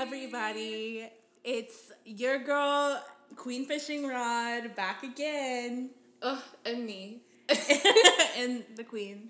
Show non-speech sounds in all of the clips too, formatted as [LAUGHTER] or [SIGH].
everybody. It's your girl, Queen Fishing Rod, back again. Ugh, and me. [LAUGHS] and the Queen.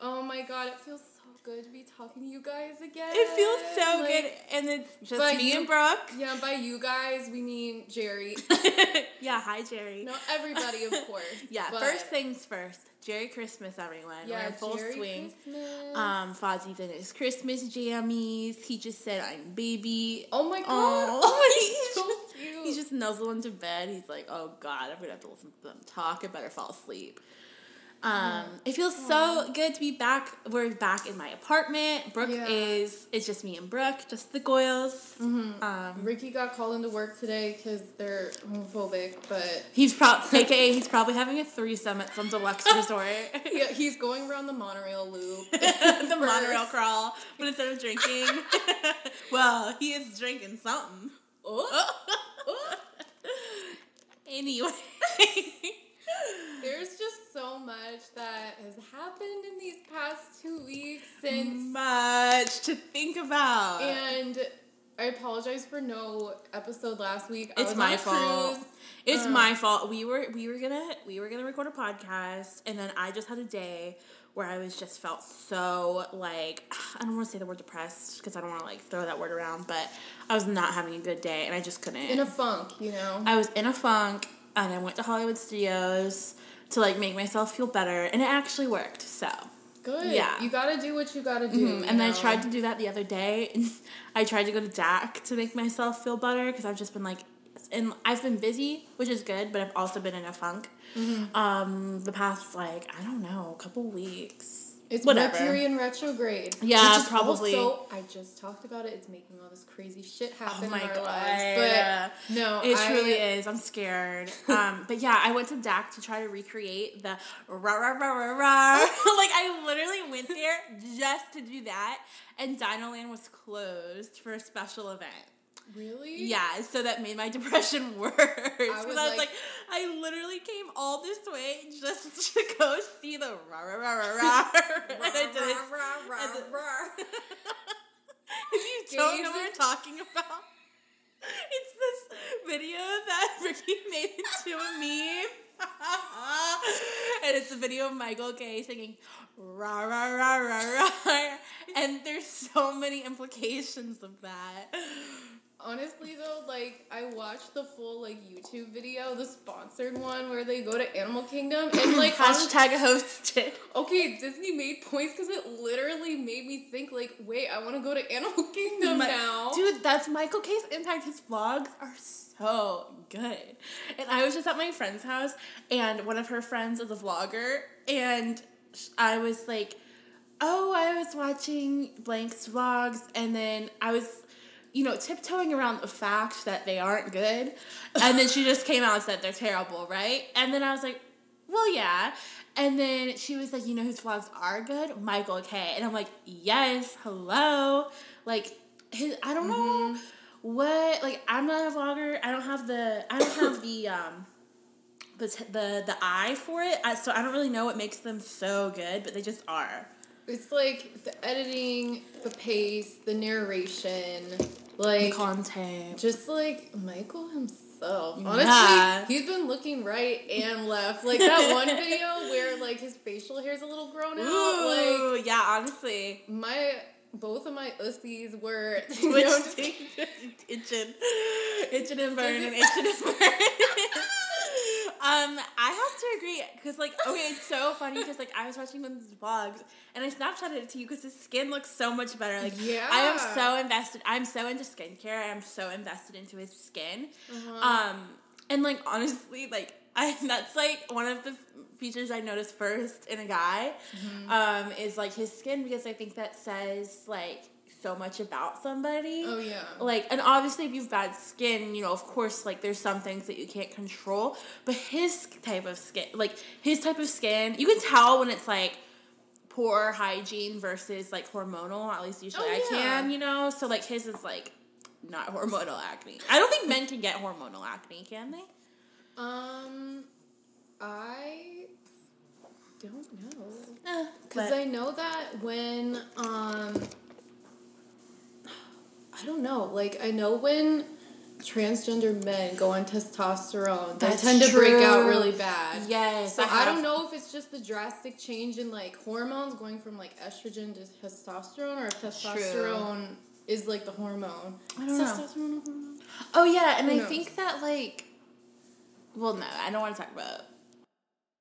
Oh my god, it feels so good to be talking to you guys again. It feels so Like, good. And it's just me you- and Brooke. Yeah, by you guys, we mean Jerry. [LAUGHS] yeah, hi, Jerry. No, everybody, of [LAUGHS] course. yeah, first things first. Jerry Christmas, everyone. We're Yeah, in full Jerry swing. Christmas. Um, Fozzie's in his Christmas jammies. He just said, I'm baby. oh my god. Aw. [LAUGHS] Oh, He's he's so just- cute. He's just nuzzling into bed. He's like, oh God, I'm gonna have to listen to them talk. I better fall asleep. Um, it feels so good to be back. We're back in my apartment. Brooke Yeah. is, it's just me and Brooke, just the Goyles. Um, Ricky got called into work today because they're homophobic, but he's probably, [LAUGHS] aka, he's probably having a threesome at some deluxe [LAUGHS] resort. yeah, he's going around the monorail loop. [LAUGHS] the monorail crawl, but instead of drinking, well, he is drinking something. Oh. anyway. There's just so much that has happened in these past two weeks since much to think about. And I apologize for no episode last week. I it's my fault. cruise. It's Um, my fault. We were we were gonna we were gonna record a podcast, and then I just had a day where I was just felt so like [SIGHS] I don't want to say the word depressed because I don't want to like throw that word around, but I was not having a good day, and I just couldn't. In a funk, you know. I was in a funk, and I went to Hollywood Studios to like make myself feel better, and it actually worked. So. Good. yeah. You gotta do what you gotta do. Mm-hmm. And I tried to do that the other day. [LAUGHS] I tried to go to DAK to make myself feel better because I've just been like, and I've been busy, which is good, but I've also been in a funk. Mm-hmm. Um, the past like I don't know, a couple weeks. It's whatever. Mercury in retrograde. Yeah, Which is probably. Also, I just talked about it. It's making all this crazy shit happen Oh my in our God. lives. But no, It I, truly is. I'm scared. [LAUGHS] Um, but yeah, I went to DAK to try to recreate the rah rah rah rah rah. [LAUGHS] [LAUGHS] like I literally went there just to do that, and Dinoland was closed for a special event. Really? Yeah, so that made my [LAUGHS] depression worse. Because I, was was like, like- I literally came all this way just [LAUGHS] to go see the rah rah rah rah rah. and I did it. Rah, rah, rah. [LAUGHS] If you don't know what we're talking about, it's this video that Ricky made into a meme. and it's a video of Michael Gay singing rah rah rah rah rah. And there's so many implications of that. Honestly though, like I watched the full like YouTube video, the sponsored one where they go to Animal Kingdom and [CLEARS THROAT] like Hashtag hosted. okay, Disney made points because it literally made me think like, wait, I want to go to Animal [LAUGHS] Kingdom My- now. Dude, that's Michael K's impact. His vlogs are so good. And I was just at my friend's house, and one of her friends is a vlogger, and I was like, oh, I was watching Blank's vlogs, and then I was. You know, tiptoeing around the fact that they aren't good. And then she just came out and said they're terrible, right? And then I was like, well, yeah. And then she was like, you know whose vlogs are good? Michael K. And I'm like, yes, hello. Like, his, I don't know what, like, I'm not a vlogger. I don't have the, I don't have the, [LAUGHS] um, the, the, the eye for it. I, so I don't really know what makes them so good, but they just are. It's like the editing, the pace, the narration, The like content. just like Michael himself. Yeah. Honestly, he's been looking right and left. Like that [LAUGHS] one video where like his facial hair's a little grown out. Ooh, yeah, honestly. My both of my ussies were [LAUGHS] [LAUGHS] you know, itching, itching and burning, itching and burning. Um, I have to agree because, like, okay, it's so funny because, like, I was watching one of his vlogs and I Snapchatted it to you because his skin looks so much better. Like, Yeah. I am so invested. I'm so into skincare. I am so invested into his skin. Uh-huh. Um, and like honestly, like I [LAUGHS] that's like one of the features I noticed first in a guy, Mm-hmm. um, is like his skin because I think that says like so much about somebody. Oh yeah. Like, and obviously, if you've bad skin, you know, of course, like, there's some things that you can't control. But his type of skin, like, his type of skin, you can tell when it's like poor hygiene versus like hormonal. At least usually Oh, I yeah. can, you know. So like, his is like not hormonal acne. I don't think men can get hormonal acne, can they? Um, I don't know. Eh, Because but- I know that when, um, I don't know. Like I know when transgender men go on testosterone, they That's tend to break out really bad. Yes, So I I, don't know if it's just the drastic change in like hormones going from like estrogen to testosterone, or if testosterone is like the hormone. I don't know. testosterone a hormone? Oh yeah, and Who I knows? think that like, well, no, I don't want to talk about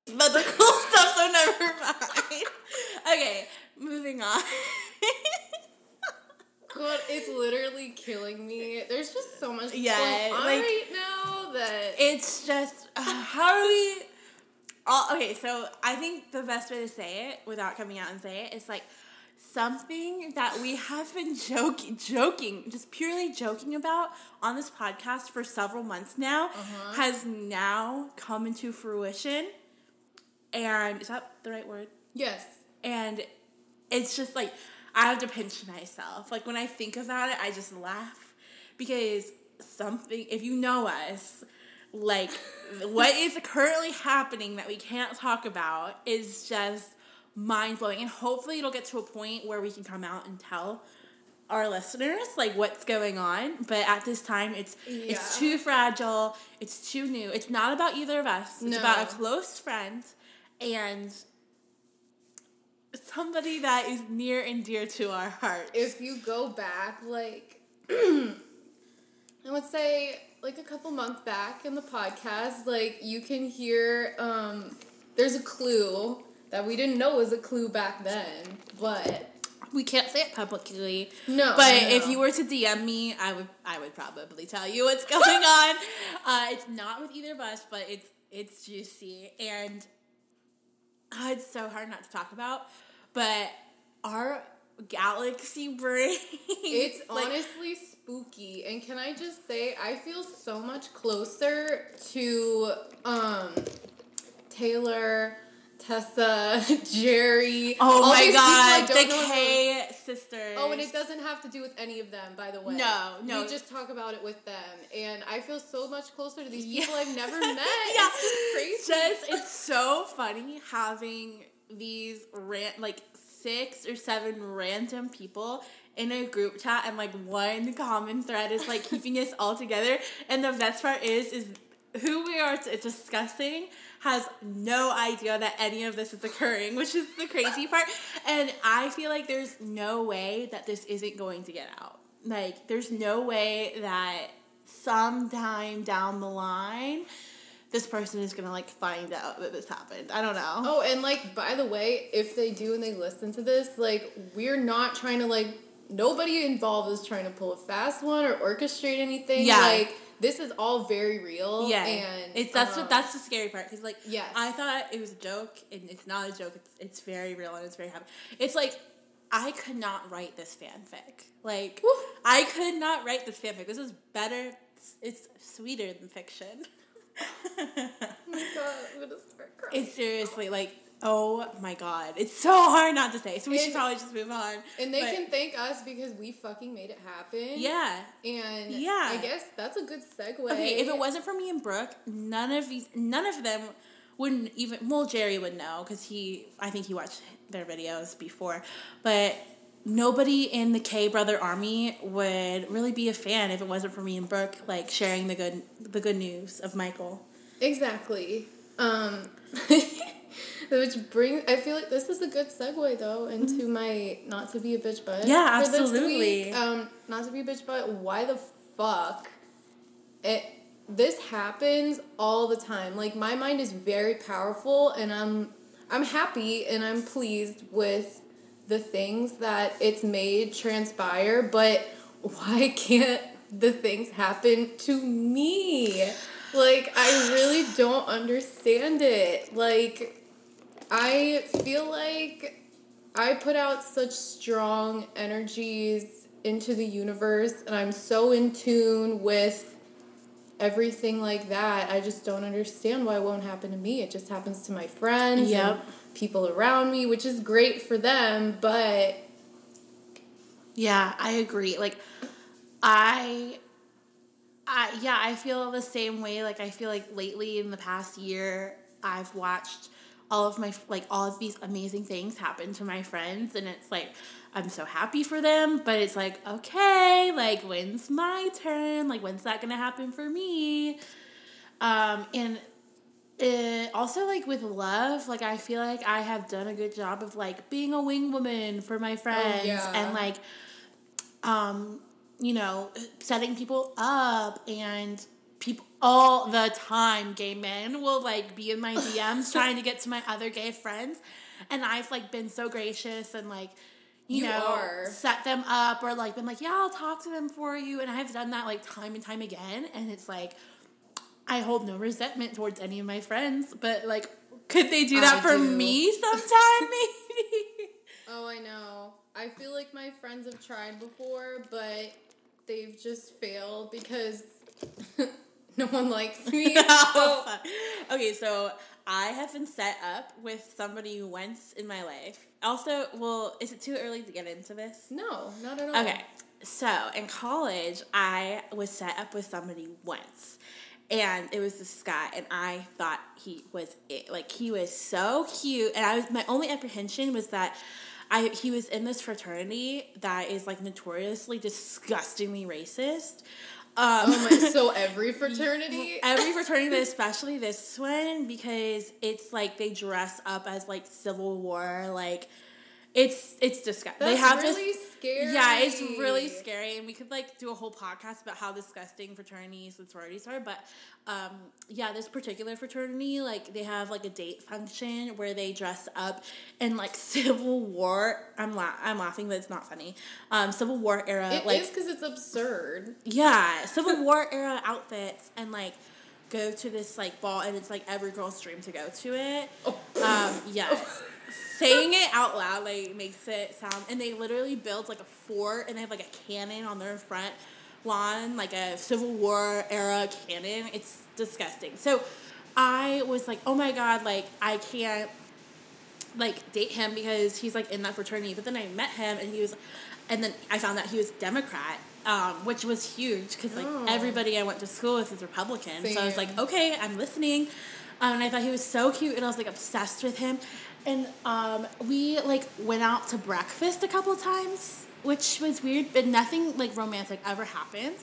cool [LAUGHS] stuff, so never mind. okay, moving on. [LAUGHS] God, it's literally killing me. There's just so much Yeah, going on like- right now that it's just uh, how do we? All, okay, so I think the best way to say it without coming out and say it is like something that we have been joking, joking, just purely joking about on this podcast for several months now Uh-huh. has now come into fruition. And is that the right word? yes, And it's just like I have to pinch myself. Like when I think about it, I just laugh because something. If you know us, like [LAUGHS] what is currently happening that we can't talk about is just mind blowing. And hopefully, it'll get to a point where we can come out and tell our listeners like what's going on. But at this time, it's it's too fragile. It's too new. It's not about either of us. It's about a close friend and somebody that is near and dear to our hearts. if you go back like [CLEARS THROAT] I would say like a couple months back in the podcast, like you can hear um there's a clue that we didn't know was a clue back then, but we can't say it publicly. no. But if you were to DM me, I would I would probably tell you what's [LAUGHS] going on. Uh, it's not with either of us, but it's it's juicy and uh, it's so hard not to talk about. But our galaxy [LAUGHS] brain, It's like, honestly spooky. And can I just say I feel so much closer to um Taylor, Tessa, [LAUGHS] Jerry. oh my god, the K sisters. Oh, and it doesn't have to do with any of them, by the way. No, no. We just talk about it with them, and I feel so much closer to these Yeah. people I've never [LAUGHS] met. yeah, It's just crazy. Just it's so funny having these ran like six or seven random people in a group chat, and like one common thread is like [LAUGHS] keeping us all together. And the best part is, is who we are t- discussing has no idea that any of this is occurring, which is the crazy part. And I feel like there's no way that this isn't going to get out. Like, there's no way that sometime down the line, this person is gonna like find out that this happened. I don't know. Oh, and like by the way, if they do and they listen to this, like we're not trying to like nobody involved is trying to pull a fast one or orchestrate anything. Yeah. Like this is all very real. yeah, and it's that's um, what that's the scary part because like yeah, I thought it was a joke and it's not a joke. It's it's very real and it's very happy. It's like I could not write this fanfic. Like Woo. I could not write this fanfic. This is better. It's, it's sweeter than fiction. [LAUGHS] Oh my god, I'm gonna start crying. it's seriously like oh my god. It's so hard not to say. So we should probably just move on. and they But- can thank us because we fucking made it happen. yeah. And Yeah. I guess that's a good segue. Okay, if it wasn't for me and Brooke, none of these, none of them wouldn't even. Well, Jerry would know because he, I think he watched their videos before, but nobody in the K brother army would really be a fan if it wasn't for me and Brooke, like sharing the good, the good news of Michael. Exactly. Um, [LAUGHS] [LAUGHS] which brings, I feel like this is a good segue though into my not to be a bitch butt. Yeah, absolutely. week. Um, not to be a bitch butt. Why the fuck? It this happens all the time. Like my mind is very powerful, and I'm I'm happy and I'm pleased with the things that it's made transpire. But why [LAUGHS] can't the things happen to me? Like I really don't understand it. Like I feel like I put out such strong energies into the universe and I'm so in tune with everything like that. I just don't understand why it won't happen to me. It just happens to my friends Yep. people around me, which is great for them, but Yeah, I agree. Like, I, I yeah, I feel the same way. Like, I feel like lately in the past year, I've watched all of my like all of these amazing things happen to my friends and it's like I'm so happy for them, but it's like, okay, like when's my turn? Like when's that gonna happen for me? Um, and it also like with love, like I feel like I have done a good job of like being a wing woman for my friends yeah. and like um, you know, setting people up and people all the time gay men will like be in my DMs [LAUGHS] trying to get to my other gay friends and I've like been so gracious and like you, You know are. set them up or like been like yeah I'll talk to them for you and I've done that like time and time again and it's like I hold no resentment towards any of my friends but like could they do that I for do. me sometime [LAUGHS] maybe Oh, I know. I feel like my friends have tried before, but they've just failed because [LAUGHS] [LAUGHS] no one likes me. [LAUGHS] Oh, So- okay, so I have been set up with somebody once in my life. Also, well, is it too early to get into this? no, not at all. Okay, so in college, I was set up with somebody once. And it was this guy, and I thought he was it. Like he was so cute, and I was my only apprehension was that I he was in this fraternity that is like notoriously disgustingly racist. Um, Oh my, so every [LAUGHS] fraternity? Every fraternity, but especially this one, because it's like they dress up as like Civil War, like it's it's disgusting. That's They have really this. scary. Yeah, it's really scary, and we could like do a whole podcast about how disgusting fraternities and sororities are. But um, yeah, this particular fraternity, like they have like a date function where they dress up in like [LAUGHS] Civil War. I'm la- I'm laughing, but it's not funny. Um, Civil War era, It like because it's absurd. yeah, [LAUGHS] Civil War era outfits and like go to this like ball and it's like every girl's dream to go to it. Oh. Um, yeah. [LAUGHS] Saying it out loud like makes it sound and they literally build like a fort and they have like a cannon on their front lawn, like a Civil War era cannon. It's disgusting. So I was like, oh my god, like I can't like date him because he's like in that fraternity. But then I met him and he was, and then I found out he was Democrat, um, which was huge because like Oh. everybody I went to school with is Republican. So I was like, okay, I'm listening. Um, and I thought he was so cute, and I was like obsessed with him. And um, we like went out to breakfast a couple of times, which was weird, but nothing like romantic ever happened.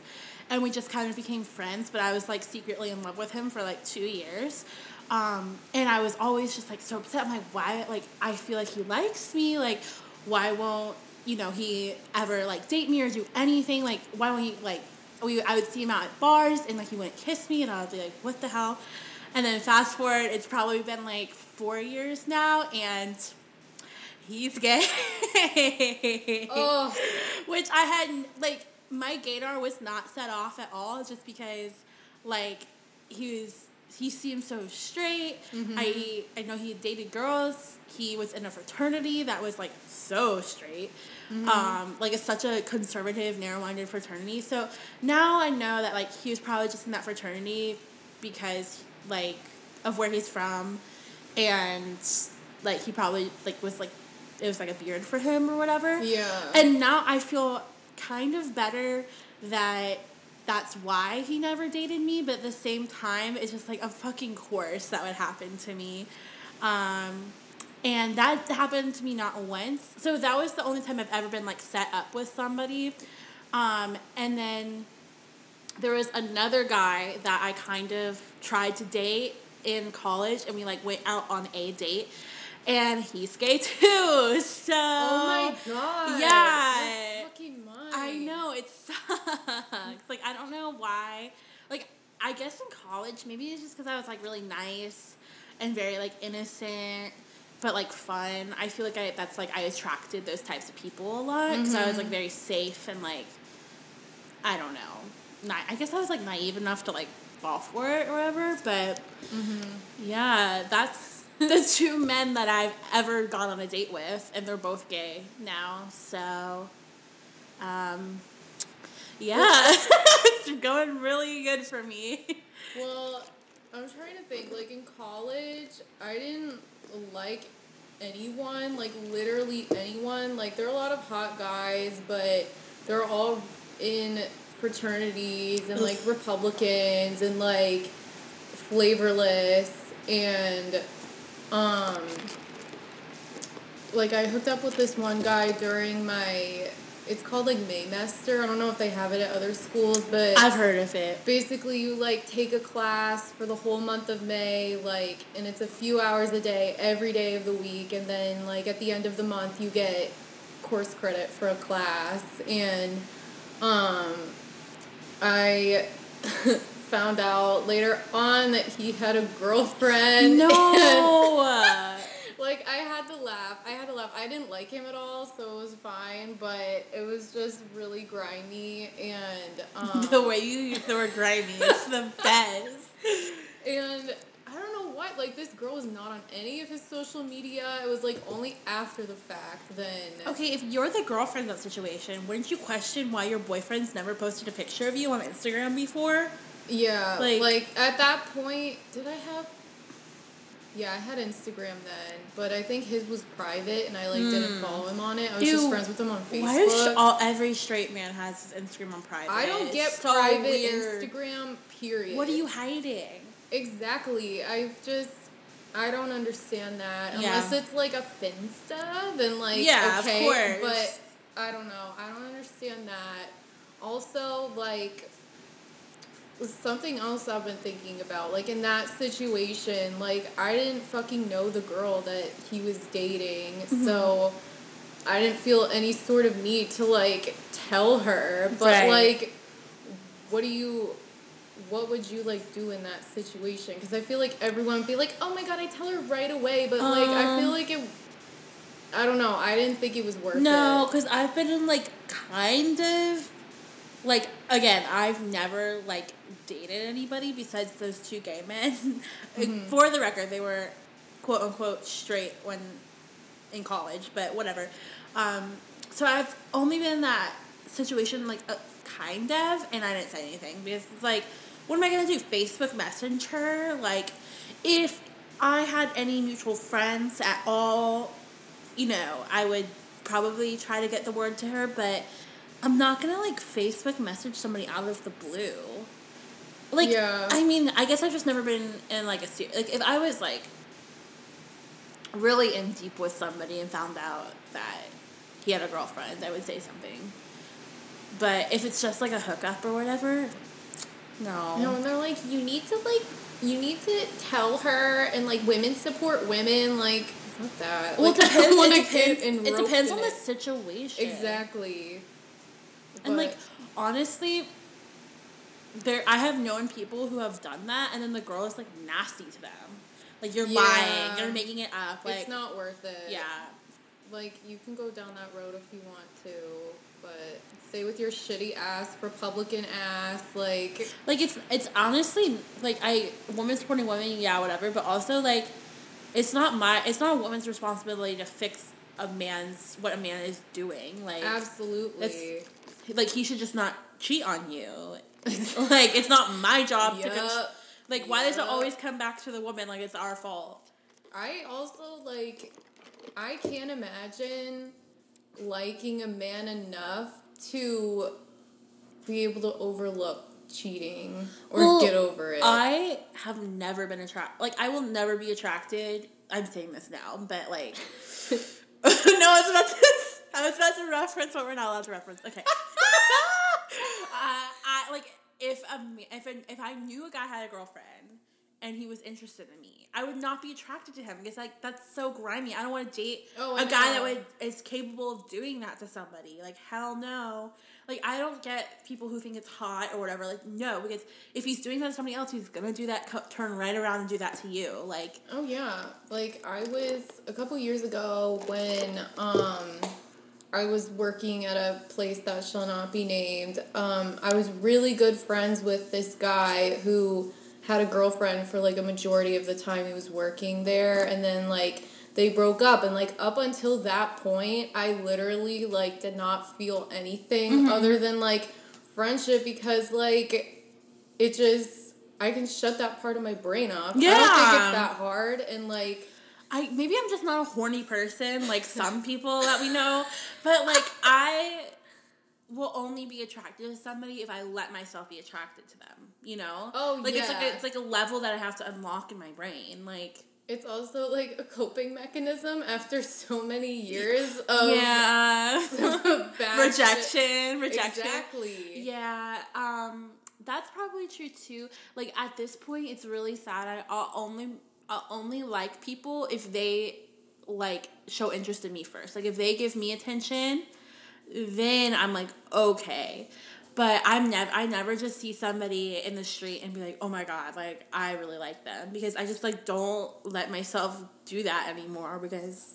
And we just kind of became friends, but I was like secretly in love with him for like two years. Um, and I was always just like so upset. I'm like, why? Like, I feel like he likes me. Like, why won't you know he ever like date me or do anything? Like, why won't he like? We I would see him out at bars and like he wouldn't kiss me, and I would be like, what the hell? And then fast forward, it's probably been like four years now, and he's gay. Oh, Which I had like my gaydar was not set off at all, just because like he was he seemed so straight. I I know he dated girls. He was in a fraternity that was like so straight. Um, like it's such a conservative, narrow-minded fraternity. So now I know that like he was probably just in that fraternity because like of where he's from, and like he probably like was like it was like a beard for him or whatever. yeah. And now I feel kind of better that that's why he never dated me, but at the same time, it's just like a fucking course that would happen to me. Um, and that happened to me not once. So that was the only time I've ever been like set up with somebody. Um, and then there was another guy that I kind of tried to date in college, and we like went out on a date, and he's gay too. [LAUGHS] So oh my god. yeah. Fucking mine. I know it sucks. Like I don't know why. Like I guess in college, maybe it's just because I was like really nice and very like innocent, but like fun. I feel like I that's like I attracted those types of people a lot because I was like mm-hmm. very safe and like I don't know. Na- I guess I was like naive enough to like fall for it or whatever. But yeah, that's [LAUGHS] the two men that I've ever gone on a date with, and they're both gay now. So, um, yeah, [LAUGHS] it's going really good for me. Well, I'm trying to think. Like in college, I didn't like anyone. Like literally anyone. Like there are a lot of hot guys, but they're all in fraternities and like Republicans and like flavorless and um, like I hooked up with this one guy during my. It's called like Maymester. I don't know if they have it at other schools, but I've heard of it. basically you like take a class for the whole month of May, like, and it's a few hours a day every day of the week, and then like at the end of the month you get course credit for a class, and um, I [LAUGHS] found out later on that he had a girlfriend. No. [LAUGHS] like I had to laugh. I had to laugh. I didn't like him at all, so it was fine. But it was just really grimy and [LAUGHS] um, the way you use the word grimy is the best. and What. Like this girl was not on any of his social media. It was like only after the fact. Then Okay, if you're the girlfriend in that situation, wouldn't you question why your boyfriend's never posted a picture of you on Instagram before? yeah, like- like, at that point, did I have? Yeah, I had Instagram then, but I think his was private, and I like didn't follow him on it. I was just Hmm. Friends with him on Facebook. Why is all every straight man has his Instagram on private? I don't get It's private weird. Instagram. Period. What are you hiding? Exactly. I've just I don't understand that Yeah. unless it's like a finsta. Then like Yeah, of okay, course. but I don't know. I don't understand that. Also, like something else I've been thinking about, like in that situation, like I didn't fucking know the girl that he was dating, Mm-hmm. so I didn't feel any sort of need to like tell her. But Right. like, what do you? What would you like do in that situation? Because I feel like everyone would be like, "Oh my god, I tell her right away," but like I feel Um, like it. I don't know. I didn't think it was worth No, it. because I've been in like kind of like again, I've never like dated anybody besides those two gay men. [LAUGHS] Mm-hmm. For the record, they were quote unquote straight when in college, but whatever. Um, so I've only been in that situation like uh, kind of, and I didn't say anything because it's like, what am I gonna do? Facebook Messenger? Like, if I had any mutual friends at all, you know, I would probably try to get the word to her, but I'm not gonna like Facebook message somebody out of the blue. Like, Yeah. I mean, I guess I've just never been in like a ser- like if I was like really in deep with somebody and found out that he had a girlfriend, I would say something. But if it's just like a hookup or whatever, no. No, and they're like, you need to like, you need to tell her, and like, women support women. Like, fuck that. Well, like, it I don't depends. It depends, it depends on the situation. Exactly. And But- like honestly, there I have known people who have done that, and then the girl is like nasty to them. Like you're Yeah. lying, you're making it up. Like it's not worth it. yeah, Like you can go down that road if you want to, but stay with your shitty ass Republican ass. Like like it's it's honestly like I women supporting women, yeah, whatever. But also like, it's not my it's not a woman's responsibility to fix a man's what a man is doing. Like absolutely. like he should just not cheat on you. [LAUGHS] like it's not my job to. Con- like why does it always come back to the woman? Like it's our fault. I also like I can't imagine liking a man enough to be able to overlook cheating or Well, get over it. I have never been attracted. Like, I will never be attracted. I'm saying this now, but like, [LAUGHS] [LAUGHS] no, I was about to. I was about to reference what we're not allowed to reference. Okay. [LAUGHS] uh, I like if a if a, if I knew a guy had a girlfriend and he was interested in me, I would not be attracted to him because like that's so grimy. I don't want to date Oh, a guy that would is capable of doing that to somebody. Like hell no. Like I don't get people who think it's hot or whatever. Like no, because if he's doing that to somebody else, he's gonna do that. Co- turn right around and do that to you. Like Oh yeah, like I was a couple years ago when um I was working at a place that shall not be named. Um, I was really good friends with this guy who had a girlfriend for like a majority of the time he was working there, and then like they broke up, and like up until that point, I literally like did not feel anything mm-hmm. other than like friendship because like it just I can shut that part of my brain off. Yeah. I don't think it's that hard and like I maybe I'm just not a horny person like [LAUGHS] some people that we know, but like I will only be attracted to somebody if I let myself be attracted to them. You know? Oh, like it's like a, it's like a level that I have to unlock in my brain. Like It's also like a coping mechanism after so many [LAUGHS] years of yeah. [LAUGHS] rejection, rejection. Exactly. Yeah, um, that's probably true too. Like at this point, it's really sad. I, I'll only I'll only like people if they like show interest in me first. Like if they give me attention, then I'm like okay. But I'm never I never just see somebody in the street and be like, oh my god, like I really like them because I just like don't let myself do that anymore because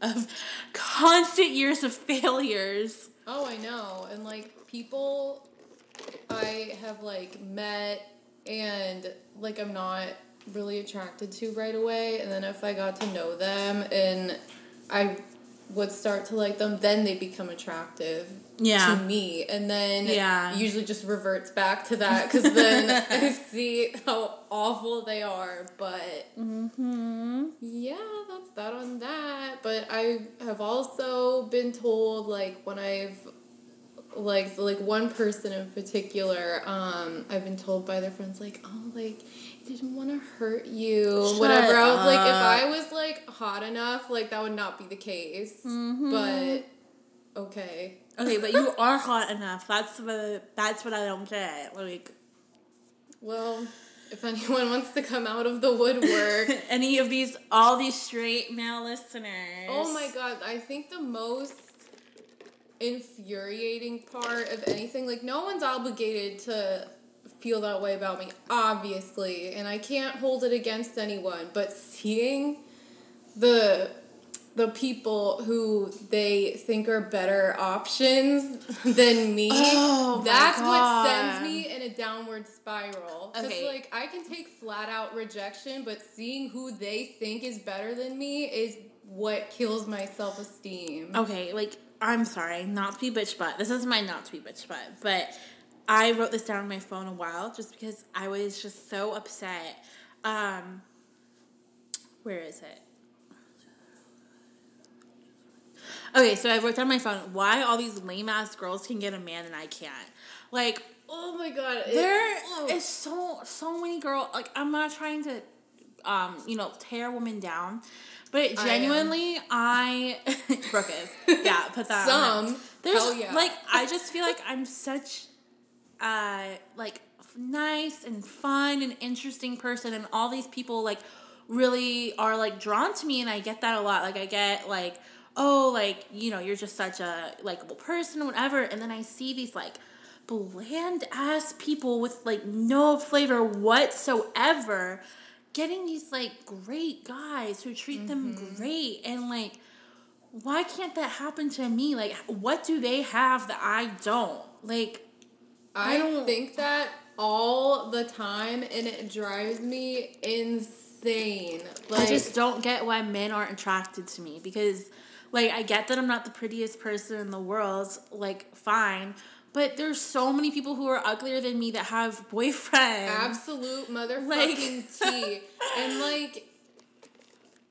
of [LAUGHS] constant years of failures. Oh, I know. And like people I have like met and like I'm not really attracted to right away and then if I got to know them and I would start to like them, then they become attractive Yeah. to me, and then Yeah. usually just reverts back to that because then [LAUGHS] I see how awful they are. But Mm-hmm. yeah, that's that on that. But I have also been told like when I've like like one person in particular, um, I've been told by their friends like, oh, like didn't want to hurt you, Shut whatever. I was like, if. I was like hot enough, like that would not be the case. Mm-hmm. But okay, Okay, but you are hot enough. That's the that's what I don't get. Like well, if anyone wants to come out of the woodwork. [LAUGHS] any of these all these straight male listeners. Oh my god, I think the most infuriating part of anything, like, no one's obligated to feel that way about me, obviously, and I can't hold it against anyone, but seeing the the people who they think are better options than me. [LAUGHS] Oh, that's what sends me in a downward spiral because Okay. like i can take flat out rejection but seeing who they think is better than me is what kills my self-esteem Okay, like I'm sorry, not to be bitch butt. This is my not to be bitch butt, but I wrote this down on my phone a while just because I was just so upset. Um where is it? Okay, so I wrote down on my phone why all these lame ass girls can get a man and I can't. Like oh my god it- there oh. is so so many girls. like i'm not trying to um you know tear women down but genuinely i, brooke is [LAUGHS] yeah put that on some there's hell yeah like i just feel like i'm such uh like nice and fun and interesting person and all these people like really are like drawn to me and i get that a lot. Like i get like oh like you know you're just such a likable person whatever and then i see these like bland ass people with like no flavor whatsoever getting these like great guys who treat them great and like why can't that happen to me? Like what do they have that i don't? Like I, I don't- think that all the time and it drives me insane like I just don't get why men aren't attracted to me because, like, I get that I'm not the prettiest person in the world, like, fine, but there's so many people who are uglier than me that have boyfriends. absolute motherfucking Like- [LAUGHS] tea. And like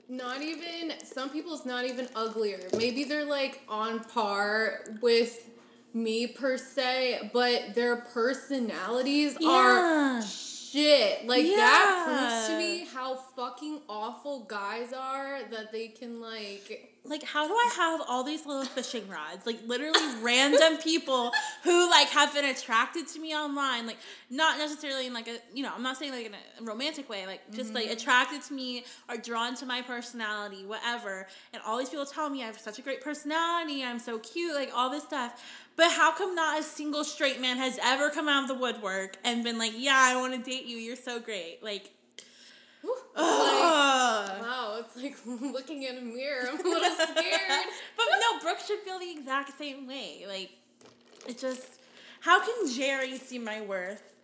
not even some people's not even uglier. Maybe they're like on par with me per se, but their personalities Yeah. are shit. Like that proves to me how fucking awful guys are that they can like Like, how do I have all these little fishing rods? Like, literally [LAUGHS] random people who, like, have been attracted to me online. Like, not necessarily in, like, a, you know, I'm not saying, like, in a romantic way. Like, just, like, mm-hmm. attracted to me or drawn to my personality, whatever. And all these people tell me I have such a great personality, I'm so cute, like, all this stuff. But how come not a single straight man has ever come out of the woodwork and been like, yeah, I want to date you, you're so great? Like, like wow, it's like [LAUGHS] looking in a mirror. I'm a little [LAUGHS] scared. But no, Brooke should feel the exact same way. Like, it just, how can Jerry see my worth?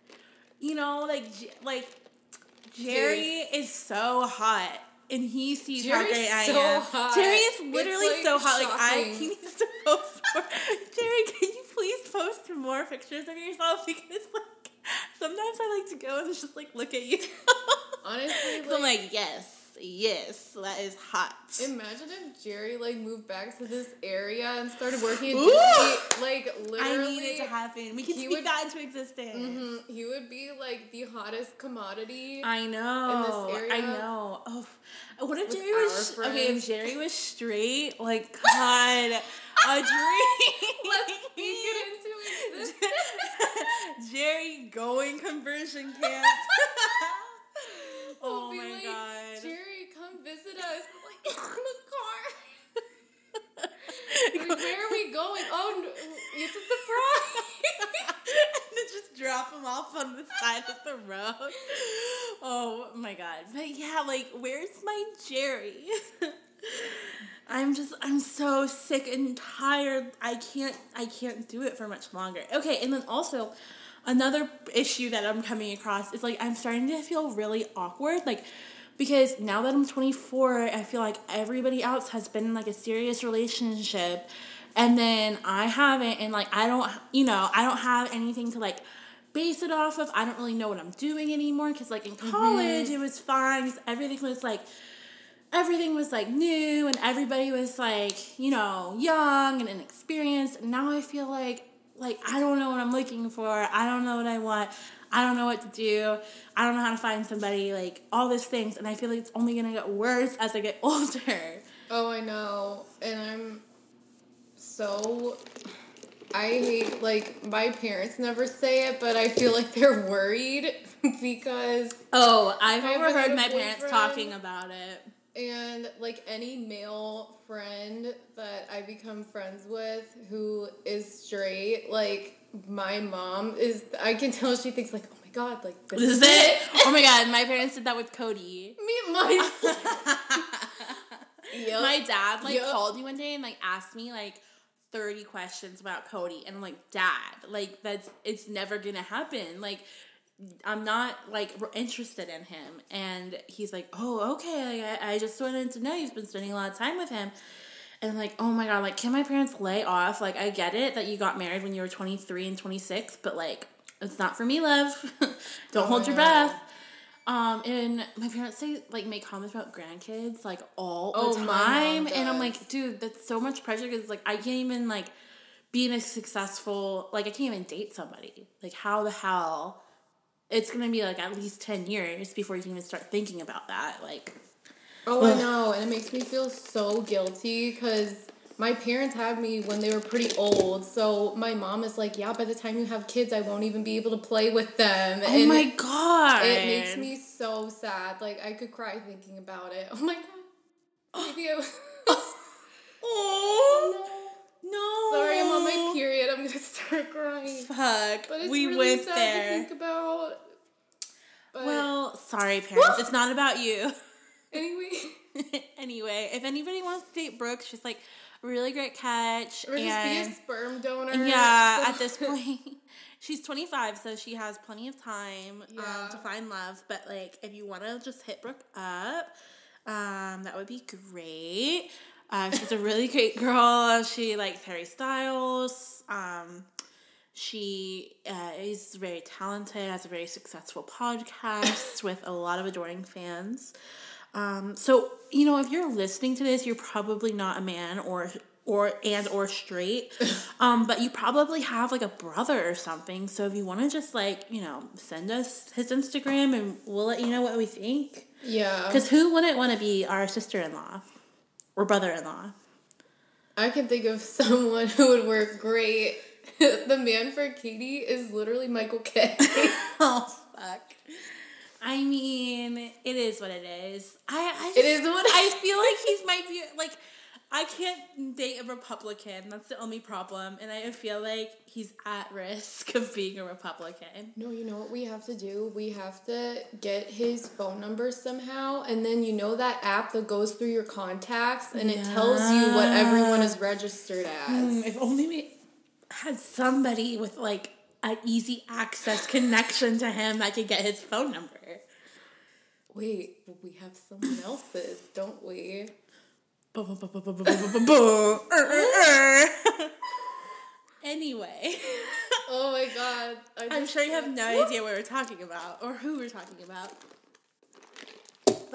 You know, like, like Jerry is so hot, and he sees how Jerry's great I am. hot. Jerry is literally like, so hot. Like, I he needs to post more. [LAUGHS] Jerry, can you please post more pictures of yourself? [LAUGHS] Because like, sometimes I like to go and just like look at you. [LAUGHS] Honestly, 'Cause I'm like, yes, yes, that is hot. Imagine if Jerry like moved back to this area and started working Ooh. Disney. Like I literally, needed to happen. We can He speak would- that into existence. Mhm. He would be like the hottest commodity. I know. In this area. I know. Oh, what if Jerry was okay? If. Jerry was straight, like [LAUGHS] God, a [LAUGHS] dream. Let's speak it into [LAUGHS] existence. Jerry going conversion camp. oh my like, god. Visit us. Like [LAUGHS] in the car. [LAUGHS] Like, where are we going? Oh, no, it's a surprise. [LAUGHS] and then just drop him off on the side of the road. Oh my god. But yeah, like, where's my Jerry? I'm just I'm so sick and tired. I can't I can't do it for much longer. Okay, and then also another issue that I'm coming across is like I'm starting to feel really awkward. Like because now that I'm 24, I feel like everybody else has been in like a serious relationship and then I haven't and like I don't you know, I don't have anything to like base it off of. I don't really know what I'm doing anymore cuz like in mm-hmm. college it was fine. Everything was like everything was like new and everybody was like, you know, young and inexperienced. And now I feel like like I don't know what I'm looking for. I don't know what I want. I don't know what to do. I don't know how to find somebody, like all these things. And I feel like it's only gonna get worse as I get [LAUGHS] older. Oh, I know. And I'm so. I hate, like, my parents never say it, but I feel like they're worried [LAUGHS] because, Oh, I've overheard my parents talking about it. and, like, any male friend that I become friends with who is straight, like, my mom is, I can tell she thinks, like, oh my god, like, this, This is it. [LAUGHS] oh my god, my parents did that with Cody. Me, my. [LAUGHS] Yup. My dad like Yup. called me one day and like asked me like 30 questions about Cody and I'm like, "Dad, like that's it's never to happen." Like I'm not like interested in him. And he's like, "Oh, okay. Like, I, I just wanted to know you've been spending a lot of time with him." And I'm like, "Oh my god, like can my parents lay off? Like I get it that you got married when you were 23 and 26, but like it's not for me, love. [LAUGHS] Don't hold your Oh, yeah. breath." Um, and my parents say like make comments about grandkids like all the Oh, mom time, and I'm like, dude, that's so much pressure because like I can't even like be in a successful like I can't even date somebody. Like how the hell? It's gonna be like at least ten years before you can even start thinking about that. Like, Oh, I know, and it makes me feel so guilty because my parents had me when they were pretty old. So my mom is like, "Yeah, by the time you have kids, I won't even be able to play with them." oh and my god, it makes me so sad. Like I could cry thinking about it. Oh my god. [GASPS] Maybe I. [LAUGHS] Oh no, Sorry, I'm on my period. I'm gonna [LAUGHS] start crying. Fuck, But it's we really went sad there. to think about. But Well, sorry, parents. it's not about you. [LAUGHS] anyway, [LAUGHS] anyway, if anybody wants to date Brooke, she's like a really great catch. or just be a sperm donor. yeah, at this [LAUGHS] point, she's 25, so she has plenty of time um, to find love. But like, if you want to just hit Brooke up, um, that would be great. Uh, she's a really great [LAUGHS] girl. She likes Harry Styles. Um, she uh, is very talented, has a very successful podcast with a lot of adoring fans. Um, so you know, if you're listening to this, you're probably not a man or or and or straight, [LAUGHS] um, but you probably have like a brother or something. So if you want to just like you know send us his Instagram and we'll let you know what we think. yeah. Because who wouldn't want to be our sister in law or brother in law? I can think of someone who would work great. [LAUGHS] the man for Katie is literally Michael K. [LAUGHS] oh fuck. I mean, it is what it is. I, I just, It is what I feel like he's might be like I can't date a Republican. That's the only problem, and I feel like he's at risk of being a Republican. no, you know what we have to do? We have to get his phone number somehow, and then you know that app that goes through your contacts and it tells you what everyone is registered as. Mm, if only we had somebody with like an easy access connection to him that could get his phone number. Wait, we have someone else's, don't we? anyway, Oh my god. I I'm sure you have no idea what we're talking about or who we're talking about.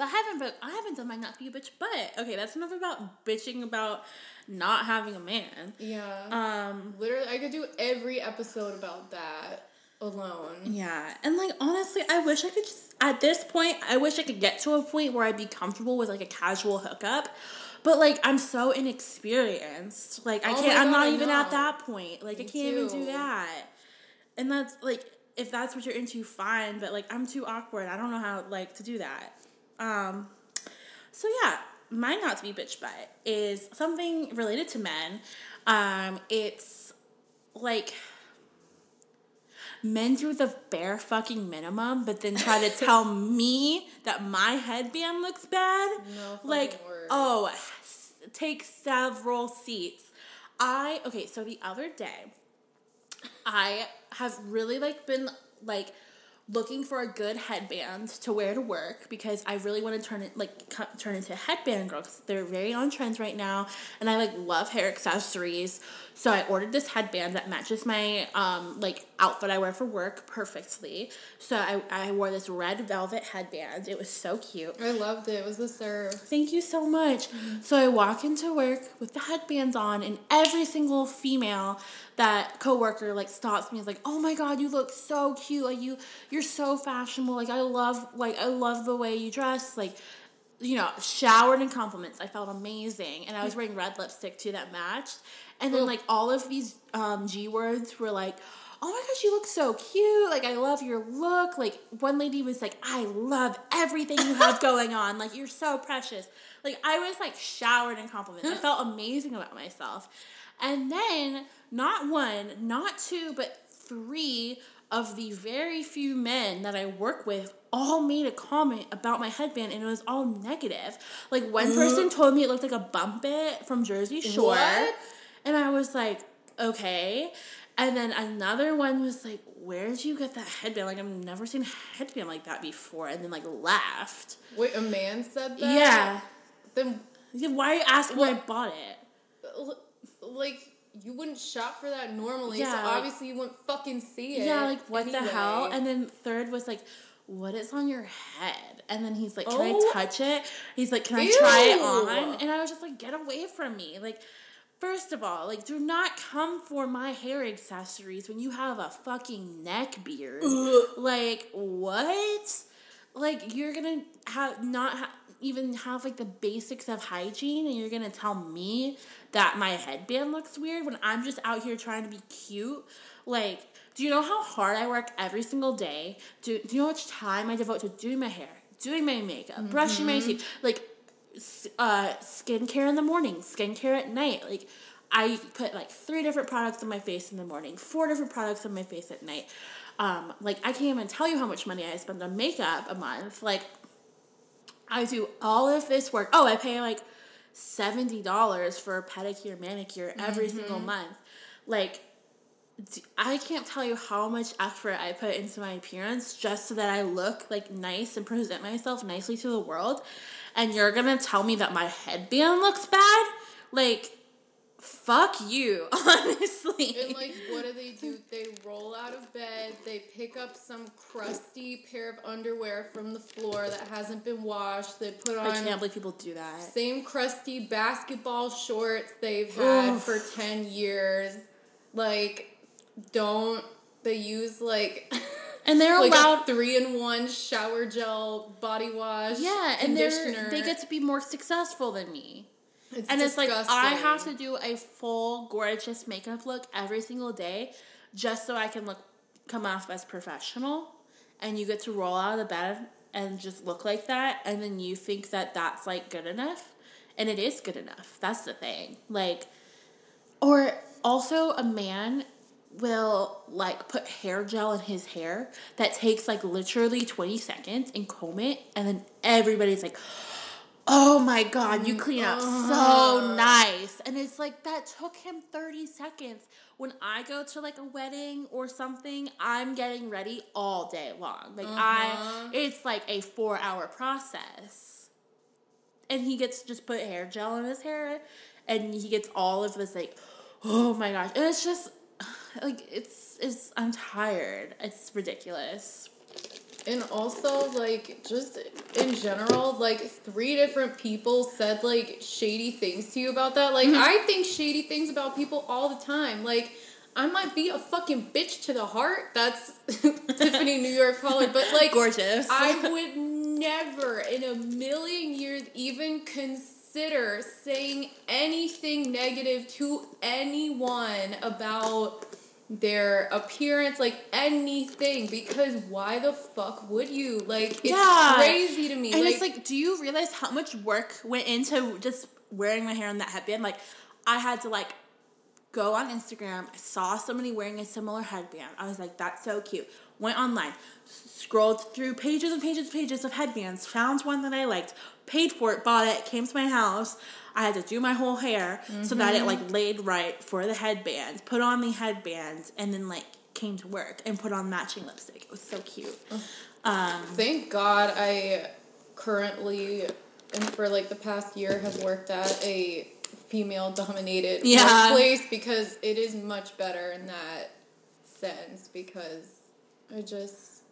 But I haven't, but I haven't done my not to be a bitch. But okay, that's enough about bitching about not having a man. Yeah. Um, Literally, I could do every episode about that alone. yeah, and like honestly, I wish I could just at this point, I wish I could get to a point where I'd be comfortable with like a casual hookup. But like I'm so inexperienced. Like I Oh can't. my I'm not I even know. at that point. Like I can't even do that. And that's like if that's what you're into, fine. But like I'm too awkward. I don't know how like to do that. Um. So yeah, my not to be bitch butt is something related to men. Um. It's like men do the bare fucking minimum, but then try to [LAUGHS] tell me that my headband looks bad. No like, word. oh, take several seats. I okay, so the other day, I have really like been like looking for a good headband to wear to work because I really want to turn it like turn into a headband girl because they're very on trends right now and I like love hair accessories. So I ordered this headband that matches my um like outfit I wear for work perfectly. So I, I wore this red velvet headband. It was so cute. I loved it. It was the serve. Thank you so much. So I walk into work with the headbands on, and every single female that coworker like stops me is like, "Oh my god, you look so cute! Like you, you're so fashionable. Like I love, like I love the way you dress. Like." You know, showered in compliments. I felt amazing, and I was wearing red lipstick too that matched. And then, like all of these um, G words were like, "Oh my gosh, you look so cute! Like I love your look." Like one lady was like, "I love everything you have [LAUGHS] going on. Like you're so precious." Like I was like showered in compliments. I [LAUGHS] felt amazing about myself. And then not one, not two, but three of the very few men that I work with all made a comment about my headband and it was all negative. Like one person told me it looked like a bump it from Jersey Shore. What? And I was like, okay. And then another one was like, where did you get that headband? Like, I've never seen a headband like that before. And then, like, laughed. Wait, a man said that? Yeah. Then, Yeah, Why are you asking where I bought it? like, you wouldn't shop for that normally, so Yeah, like- obviously you wouldn't fucking see it. Yeah, like, what the hell? And then third was like, what is on your head? And then he's like, can I Oh. touch it? He's like, can I try it on? And I was just like, get away from me. Like, first of all, like, do not come for my hair accessories when you have a fucking neck beard. Like, what? Like, you're gonna have not ha- even have like the basics of hygiene, and you're gonna tell me that my headband looks weird when I'm just out here trying to be cute. Like, do you know how hard I work every single day? Do, do you know how much time I devote to doing my hair, doing my makeup, brushing my mm-hmm. teeth? Like, uh, skincare in the morning, skincare at night. Like, I put like three different products on my face in the morning, four different products on my face at night. Um, like, I can't even tell you how much money I spend on makeup a month. Like, I do all of this work. Oh, I pay like seventy dollars for a pedicure, manicure every single month. Like, I can't tell you how much effort I put into my appearance just so that I look like nice and present myself nicely to the world. And you're gonna tell me that my headband looks bad? Like, fuck you, [LAUGHS] honestly. And like, what do they do? They roll out of bed. They pick up some crusty pair of underwear from the floor that hasn't been washed. They put on. I can't believe people do that. same crusty basketball shorts they've had Oof. for ten years. Like, don't they use like? [LAUGHS] And they're like allowed three in one shower gel body wash. Yeah, and they're they get to be more successful than me. It's and it's like I have to do a full gorgeous makeup look every single day just so I can look come off as professional. And you get to roll out of the bed and just look like that and then you think that that's like good enough and it is good enough. That's the thing. Like or also a man will like put hair gel in his hair that takes like literally 20 seconds and comb it and then everybody's like oh my god you clean up so nice. And it's like that took him 30 seconds. When i go to like a wedding or something i'm getting ready all day long. Like i uh-huh. it's like a four hour process. And he gets to just put hair gel in his hair and he gets all of this like oh my gosh. And it's just like it's it's i'm tired it's ridiculous And also, like, just in general, like, three different people said, like, shady things to you about that. Like, Mm-hmm. I think shady things about people all the time. Like, I might be a fucking bitch to the heart. That's [LAUGHS] Tiffany New York Pollard. But, like, Gorgeous. I would never in a million years even consider saying anything negative to anyone about their appearance, like anything, because why the fuck would you? Like, it's Yeah. crazy to me. And like, it's like, do you realize how much work went into just wearing my hair on that headband? Like, I had to like go on Instagram. I saw somebody wearing a similar headband. I was like, that's so cute. Went online, scrolled through pages and pages and pages of headbands, found one that I liked, paid for it, bought it, came to my house. I had to do my whole hair so that it like laid right for the headband, put on the headband, and then like came to work and put on matching lipstick. It was so cute. Um, thank God I currently, and for like the past year, have worked at a female dominated Yeah. workplace because it is much better in that sense because I just,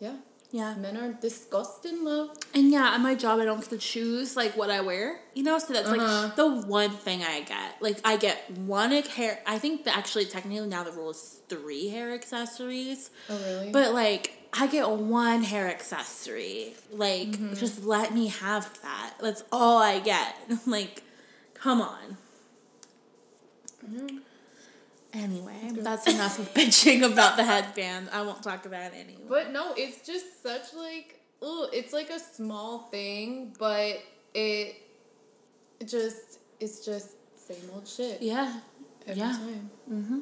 yeah. Yeah. Men are disgusting, love. And yeah, at my job, I don't get to choose like what I wear, you know. So that's Uh-huh. like the one thing I get. Like I get one hair. I think that actually technically now the rule is three hair accessories, Oh, really? but like I get one hair accessory. Like Mm-hmm. just let me have that. That's all I get. [LAUGHS] like, come on. Mm-hmm. Anyway, that's enough of bitching about the headband. I won't talk about it anymore. But no, it's just such like, oh, it's like a small thing, but it, just, it's just same old shit yeah, every yeah. time. Mm-hmm.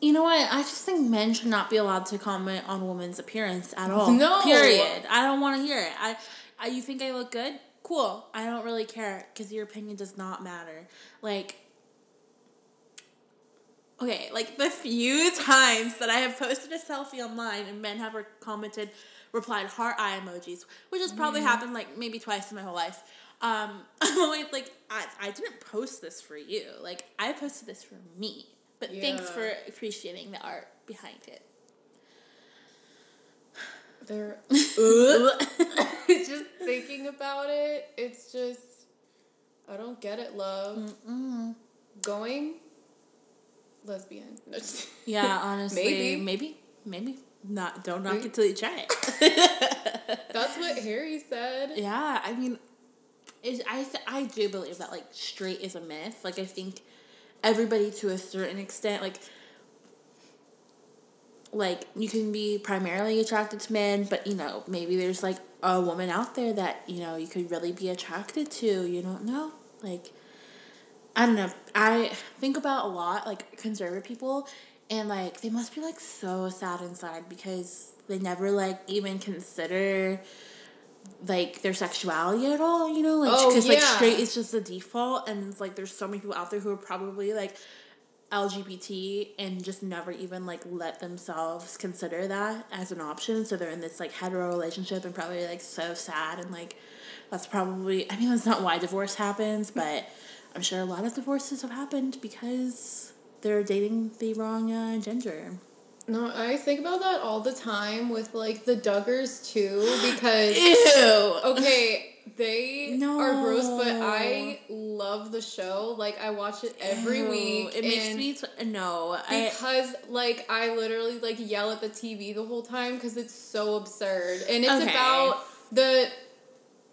You know what? I just think men should not be allowed to comment on women's appearance at all. No. Period. I don't want to hear it. I, I, you think I look good? Cool. I don't really care because your opinion does not matter. Like, okay, like the few times that I have posted a selfie online and men have re- commented, replied heart eye emojis, which has probably happened like maybe twice in my whole life. Um, [LAUGHS] I'm always like, I, I didn't post this for you. Like, I posted this for me. But thanks for appreciating the art behind it. They're [LAUGHS] [LAUGHS] just thinking about it. It's just, I don't get it, love. Going lesbian. yeah, [LAUGHS] honestly, Maybe. maybe, maybe not. Don't knock Maybe. it till you try it. [LAUGHS] That's what Harry said. yeah, I mean, is I th- I do believe that like straight is a myth. Like I think everybody to a certain extent, like like you can be primarily attracted to men, but you know maybe there's like a woman out there that you know you could really be attracted to. You don't know, like. I don't know. I think about a lot like conservative people and like they must be like so sad inside because they never like even consider like their sexuality at all, you know? Like Oh, cuz like straight is just the default and it's like there's so many people out there who are probably like LGBT and just never even like let themselves consider that as an option. So they're in this like hetero relationship and probably like so sad and like that's probably I mean that's not why divorce happens, but I'm sure a lot of divorces have happened because they're dating the wrong uh, gender. No, I think about that all the time with like the Duggars too because [LAUGHS] Ew. okay, they No. are gross, but I love the show. Like I watch it every Ew. week. It makes me t- no. I, because like I literally like yell at the TV the whole time because it's so absurd, and it's Okay. about the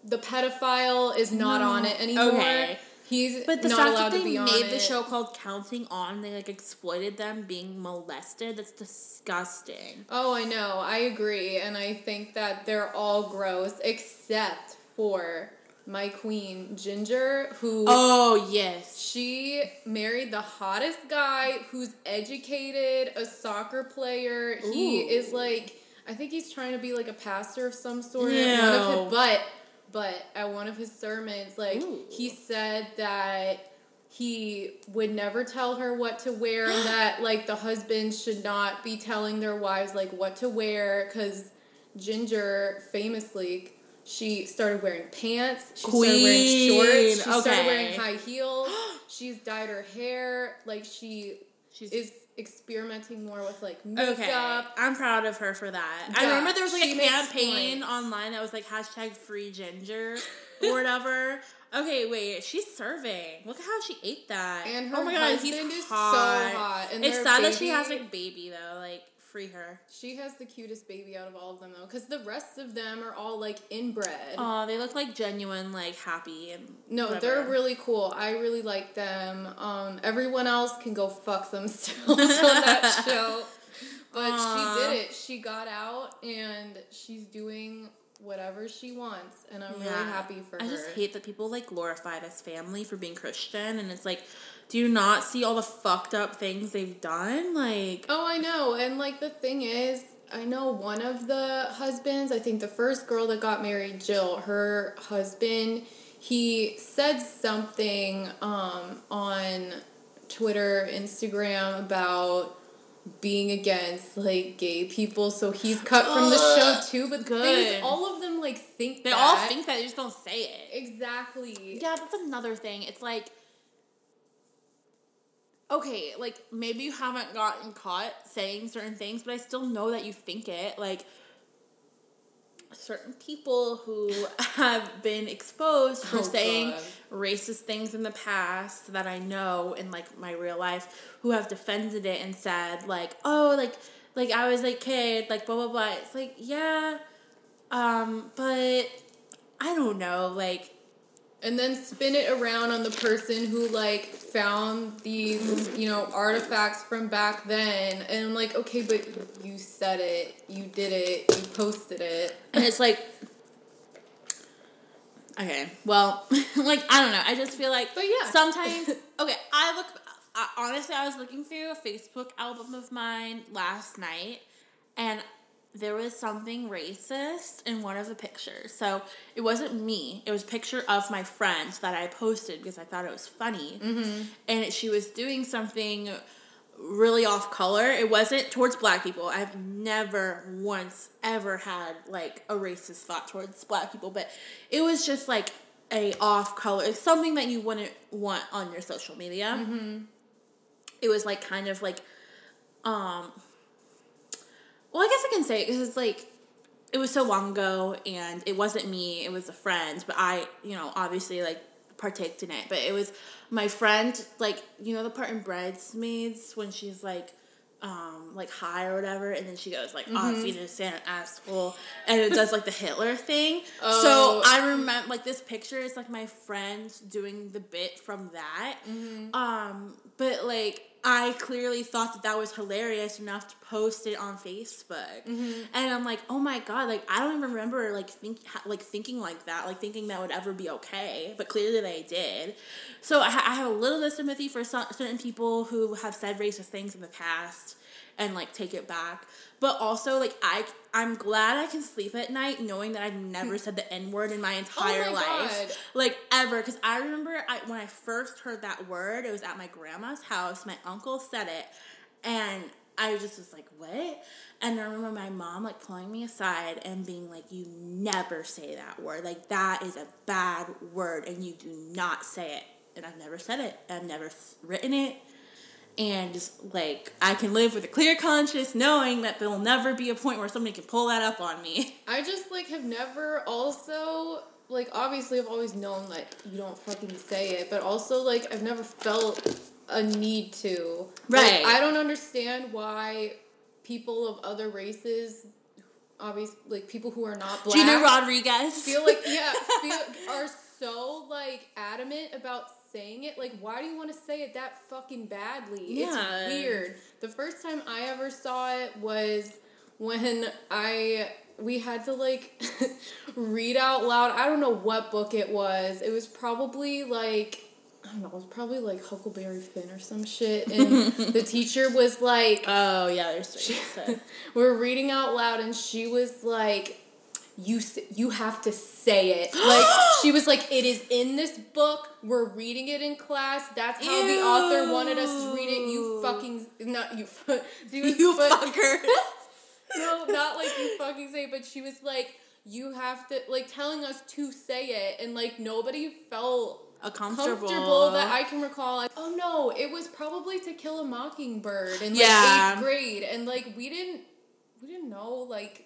the pedophile is not No. on it anymore. Okay. He's But the not fact allowed that they made the show called Counting On, they like exploited them being molested. That's disgusting. Oh, I know. I agree. And I think that they're all gross except for my queen, Jinger, who Oh yes. she married the hottest guy who's educated, a soccer player. He is like, I think he's trying to be like a pastor of some sort. One of his, but, but at one of his sermons, like, Ooh. he said that he would never tell her what to wear and [GASPS] that like the husbands should not be telling their wives like what to wear because Jinger famously she started wearing pants she started wearing Queen. shorts she started wearing high heels [GASPS] she's dyed her hair like she She's is experimenting more with like makeup. okay. I'm proud of her for that. I remember there was like she a campaign online that was like hashtag free Jinger or whatever. [LAUGHS] Okay, wait, she's serving. Look at how she ate that. And oh her oh my god, he's is so hot. hot, and it's sad that she has like baby though. Like free her. She has the cutest baby out of all of them though, because the rest of them are all like inbred. Oh, they look like genuine, like happy and no, whatever. they're really cool. I really like them. Um, everyone else can go fuck themselves [LAUGHS] on that show. But Aw. she did it. She got out and she's doing whatever she wants, and I'm really happy for I her. I just hate that people like glorify this family for being Christian, and it's like, do you not see all the fucked up things they've done? Like, Oh, I know. And like the thing is, I know one of the husbands, I think the first girl that got married, Jill, her husband, he said something um, on Twitter, Instagram about being against like gay people, so he's cut from the [GASPS] show too. But good. is, all of them like think they that. all think that, they just don't say it. exactly. Yeah, that's another thing. It's like, okay, like maybe you haven't gotten caught saying certain things, but I still know that you think it. Like, certain people who [LAUGHS] have been exposed for Oh, saying God. racist things in the past that I know in like my real life who have defended it and said like, oh, like, like I was a kid, like blah blah blah. It's like, yeah, um, but I don't know, like and then spin it around on the person who like found these you know artifacts from back then and i'm like okay but you said it you did it you posted it And it's like, okay, well, [LAUGHS] like I don't know. I just feel like, But yeah. sometimes. Okay, I look. I, honestly, I was looking through a Facebook album of mine last night, and there was something racist in one of the pictures. So it wasn't me. It was a picture of my friend that I posted because I thought it was funny, mm-hmm. and she was doing something really off color. It wasn't towards black people. I've never once ever had like a racist thought towards black people, but it was just like a off color. It's something that you wouldn't want on your social media. It was like kind of like, um, well, I guess I can say it because it's like it was so long ago and it wasn't me. It was a friend, but I, you know, obviously like partaked in it. But it was my friend, like you know the part in Bridesmaids when she's like. Um, like high or whatever, and then she goes like, "Oh, feed it an asshole," and it does like the Hitler thing. Oh. So I remember like this picture is like my friend doing the bit from that. Um, but like I clearly thought that that was hilarious enough to post it on Facebook, mm-hmm. and I'm like, oh my god, like I don't even remember like think ha- like thinking like that, like thinking that would ever be okay. But clearly they did. So I, I have a little bit of sympathy for some, certain people who have said racist things in the past and like take it back. But also like I I'm glad I can sleep at night knowing that I've never hmm. said the N word in my oh entire my life. God. Like ever. Cause I remember I when I first heard that word, it was at my grandma's house. My uncle said it and I just was like, What? And I remember my mom like pulling me aside and being like, You never say that word. Like that is a bad word and you do not say it. And I've never said it. I've never written it and just like I can live with a clear conscience knowing that there will never be a point where somebody can pull that up on me. [LAUGHS] i just like have never also like obviously i've always known that you don't fucking say it but also like i've never felt a need to Right. Like, i don't understand why people of other races obviously like people who are not black Gina Rodriguez. feel like yeah [LAUGHS] feel, are so like adamant about saying it? Like why do you want to say it that fucking badly? Yeah. it's weird. The first time i ever saw it was when i we had to like [LAUGHS] read out loud. I don't know what book it was. It was probably like I don't know, it was probably like Huckleberry Finn or some shit. And [LAUGHS] the teacher was like, oh yeah, there's so [LAUGHS] we're reading out loud and she was like you you have to say it like [GASPS] she was like it is in this book we're reading it in class that's how the author wanted us to read it you Ew. fucking not you was- [LAUGHS] you but- fucker. [LAUGHS] no not like you fucking say it, but she was like you have to like telling us to say it and like nobody felt a comfortable. comfortable that I can recall. Like, oh no, it was probably To Kill a Mockingbird in like Yeah. eighth grade, and like we didn't we didn't know like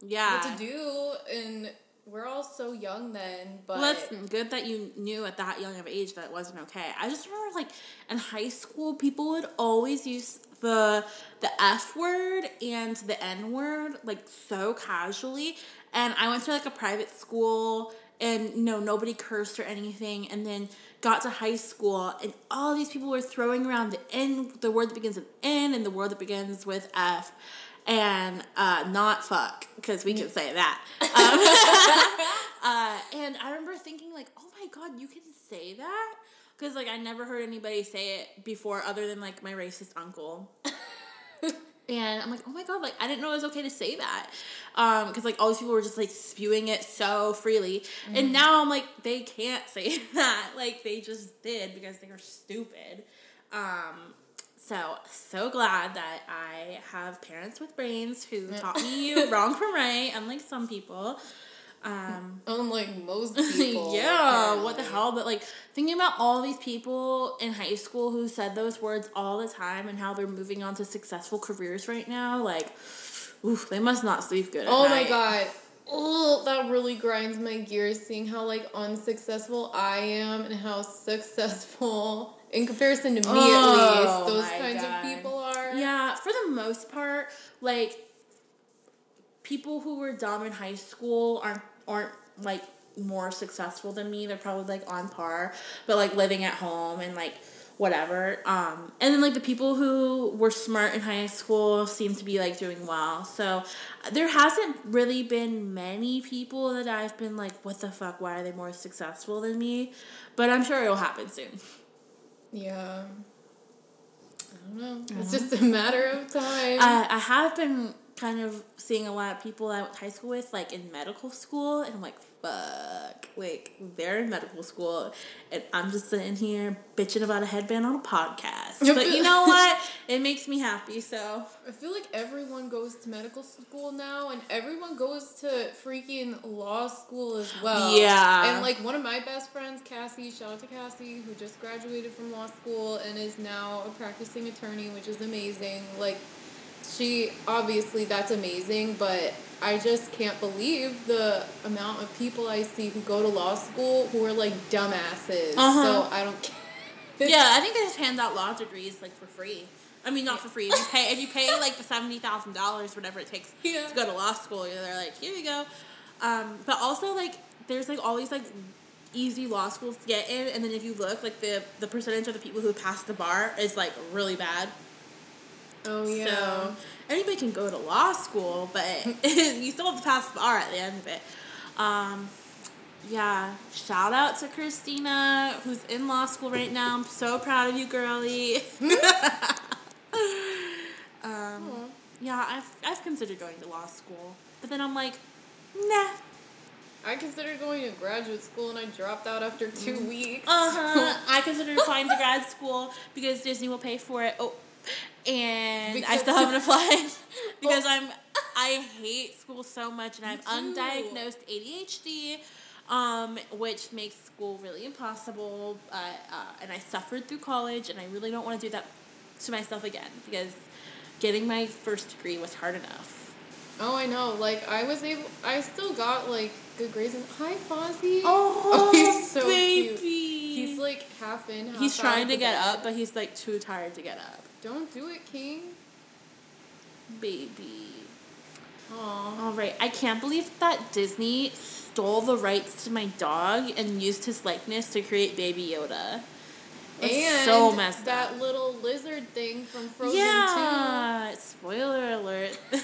yeah. what to do, and we're all so young then. But Well, that's good that you knew at that young of age that it wasn't okay. I just remember, like in high school, people would always use the the F word and the N word like so casually. And I went to like a private school, and no, nobody cursed or anything. And then got to high school, and all these people were throwing around the N, the word that begins with N, and the word that begins with F. And uh, not fuck, because we can say that. [LAUGHS] Um, [LAUGHS] uh, and I remember thinking like, oh my god, you can say that because like I never heard anybody say it before, other than like my racist uncle. [LAUGHS] and I'm like, oh my god, like I didn't know it was okay to say that, um, because like all these people were just like spewing it so freely, and now I'm like, they can't say that, like they just did because they were stupid. Um, so so glad that I have parents with brains who taught me [LAUGHS] wrong from right, unlike some people. Um, unlike most [LAUGHS] people, yeah, what the hell? But like thinking about all these people in high school who said those words all the time and how they're moving on to successful careers right now, like, oof, they must not sleep good. At Oh my god. Oh, that really grinds my gears seeing how like unsuccessful I am and how successful in comparison to me Oh at least those kinds God. of people are. Yeah, for the most part, like people who were dumb in high school aren't aren't like more successful than me. They're probably like on par, but like living at home and like whatever. Um, and then like the people who were smart in high school seem to be like doing well. So there hasn't really been many people that I've been like, what the fuck? Why are they more successful than me? But I'm sure it'll happen soon. Yeah. I don't know. It's just a matter of time. I, I have been kind of seeing a lot of people I went to high school with, like in medical school, and I'm like, fuck. Like, they're in medical school, and I'm just sitting here bitching about a headband on a podcast. But you know [LAUGHS] what? It makes me happy, so. I feel like everyone goes to medical school now, and everyone goes to freaking law school as well. Yeah. And like one of my best friends, Cassie, shout out to Cassie, who just graduated from law school and is now a practicing attorney, which is amazing. Like, she obviously that's amazing, but I just can't believe the amount of people I see who go to law school who are like dumbasses. Uh-huh. So I don't. [LAUGHS] Yeah, I think they just hand out law degrees, like, for free. I mean, not for free. If you pay, if you pay like the seventy thousand dollars, whatever it takes Yeah. to go to law school, they're like, here you go. Um, but also, like, there's like all these like easy law schools to get in, and then if you look, like the the percentage of the people who pass the bar is like really bad. Oh yeah. So anybody can go to law school, but [LAUGHS] you still have to pass the bar at the end of it. Um, yeah, shout out to Christina, who's in law school right now. I'm so proud of you, girly. [LAUGHS] um, yeah, I've, I've considered going to law school, but then I'm like, nah. I considered going to graduate school and I dropped out after two weeks. Uh huh. [LAUGHS] I considered applying to grad school because Disney will pay for it. Oh, and I still haven't [LAUGHS] applied [LAUGHS] because I'm I hate school so much and I have undiagnosed ADHD, um, which makes school really impossible. Uh, uh, and I suffered through college, and I really don't want to do that to myself again because getting my first degree was hard enough. Oh, I know. Like I was able. I still got like good grades. And hi, Fozzie. Oh, [LAUGHS] he's so baby. cute. He's like half in. Half He's trying to get up, but he's like too tired to get up. Don't do it, King. Baby. Aw. All right, I can't believe that Disney stole the rights to my dog and used his likeness to create Baby Yoda. That's and so messed that up. little lizard thing from Frozen yeah, spoiler alert. [LAUGHS] [LAUGHS]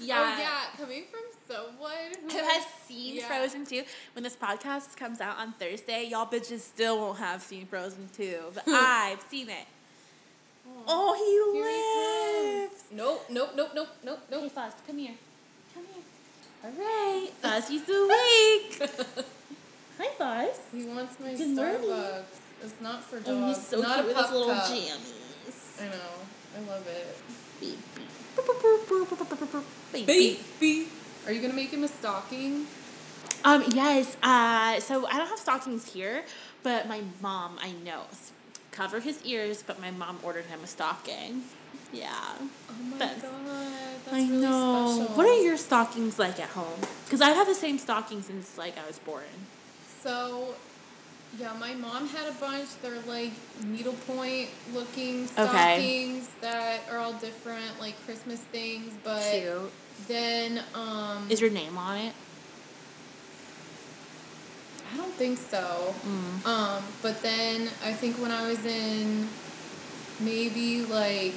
Oh, yeah. Oh yeah, coming from someone who Who has seen yeah. Frozen 2? When this podcast comes out on Thursday, y'all bitches still won't have seen Frozen 2, but hmm. I've seen it. Oh, oh he Here lives. comes. Nope, nope, nope, nope, nope, Hey. Fuzz, come here. Come here. All right, Fuzzy's awake. [LAUGHS] Hi, Fuzz. He wants my Good morning. Starbucks. It's not for dogs. Oh, he's so not cute with his little cup. jammies. I know. I love it. Baby. Baby. Baby. Are you gonna make him a stocking? Um, yes. Uh, so I don't have stockings here, but my mom, I know, cover his ears. But my mom ordered him a stocking. Yeah. Oh my But- god, that's I really know. special. What are your stockings like at home? Because I've had the same stocking since like I was born. So, yeah, my mom had a bunch. They're like needlepoint looking Okay. stockings that are all different, like Christmas things. But Cute. Then, um, Is your name on it? I don't think so. Mm. Um, but then I think when I was in maybe like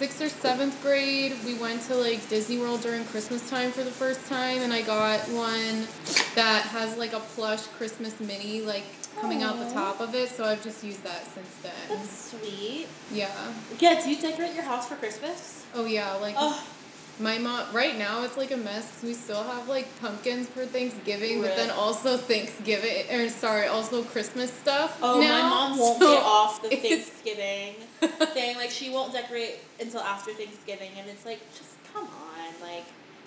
sixth or seventh grade, we went to like Disney World during Christmas time for the first time, and I got one that has like a plush Christmas mini like coming out the top of it. So I've just used that since then. That's sweet. Yeah. Yeah. Do you decorate your house for Christmas? Oh yeah, like Oh, my mom. Right now it's like a mess we still have like pumpkins for Thanksgiving, but then also Thanksgiving or sorry, also Christmas stuff. Oh, my mom won't so get off the [LAUGHS] Thanksgiving [LAUGHS] thing. Like, she won't decorate until after Thanksgiving, and it's like, just come on, like,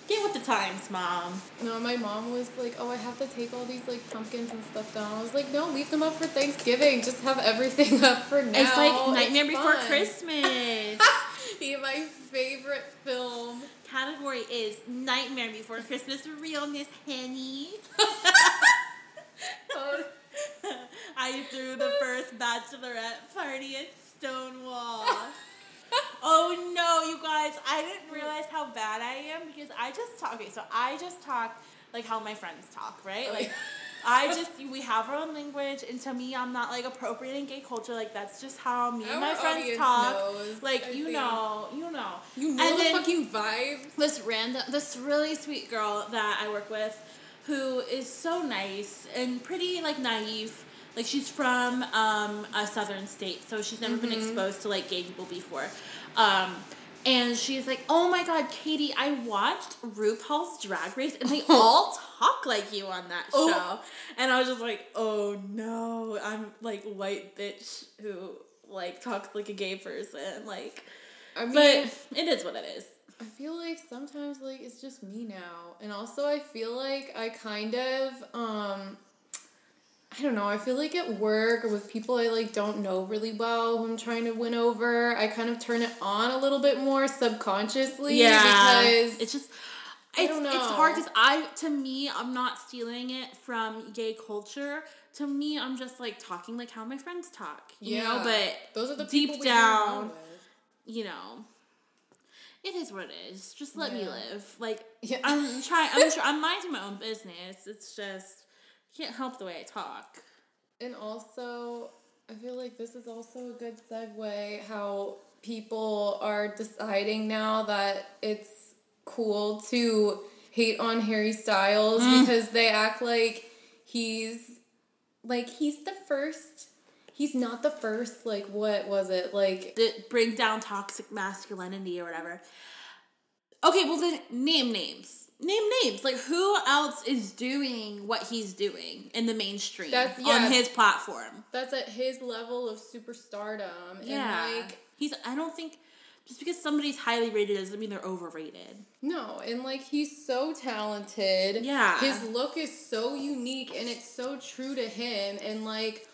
get with the times, mom. No, my mom was like, "Oh, I have to take all these like pumpkins and stuff down." I was like, "No, leave them up for Thanksgiving. Just have everything [LAUGHS] up for now." it's like Nightmare It's Before fun." Christmas. [LAUGHS] my favorite film. Category is Nightmare Before Christmas realness, Henny. [LAUGHS] Oh, I threw the first bachelorette party at Stonewall. [LAUGHS] oh no, you guys! I didn't realize how bad I am because I just talk. Okay, so I just talk like how my friends talk, right? Like, I [LAUGHS] just we have our own language, and to me, I'm not like appropriating gay culture. Like that's just how me and my friends talk. knows, like I you think. know, you know. you know And the then- fucking vibes. this random this really sweet girl that I work with who is so nice and pretty like naive. Like she's from um, a southern state, so she's never been exposed to like gay people before. Um, and she's like, "Oh my god, Katie, I watched RuPaul's Drag Race, and they [LAUGHS] all talk like you on that Oh. show." And I was just like, "Oh no, I'm like white bitch who like talks like a gay person." Like, I mean, but it is what it is. I feel like sometimes like it's just me now. And also I feel like I kind of um I don't know, I feel like at work or with people I like don't know really well who I'm trying to win over, I kind of turn it on a little bit more subconsciously Yeah, because it's just I it's, don't know it's hard because I to me I'm not stealing it from gay culture. To me, I'm just like talking like how my friends talk, you know. But those are the deep people we hang around down, you know, it is what it is. Just let me live. Like Yeah. I'm trying. I'm sure I'm minding my own business. It's just can't help the way I talk. And also, I feel like this is also a good segue how people are deciding now that it's cool to hate on Harry Styles mm. because they act like he's like he's the first he's not the first like what was it like that bring down toxic masculinity or whatever. Okay, well then name names. Name names. Like who else is doing what he's doing in the mainstream That's- yeah. on his platform? that's at his level of superstardom Yeah. and like he's I don't think just because somebody's highly rated doesn't mean they're overrated. No, and like he's so talented. Yeah. His look is so unique and it's so true to him and like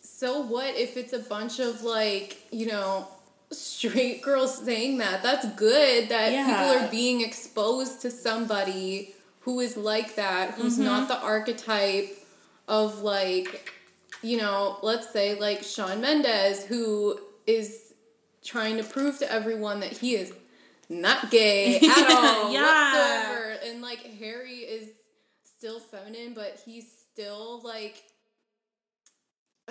so what if it's a bunch of like, you know, straight girls saying that? That's good that Yeah. people are being exposed to somebody who is like that, who's Mm-hmm. not the archetype of like, you know, let's say like Shawn Mendes who is trying to prove to everyone that he is not gay [LAUGHS] at all Yeah. whatsoever. And like Harry is still feminine, but he's still like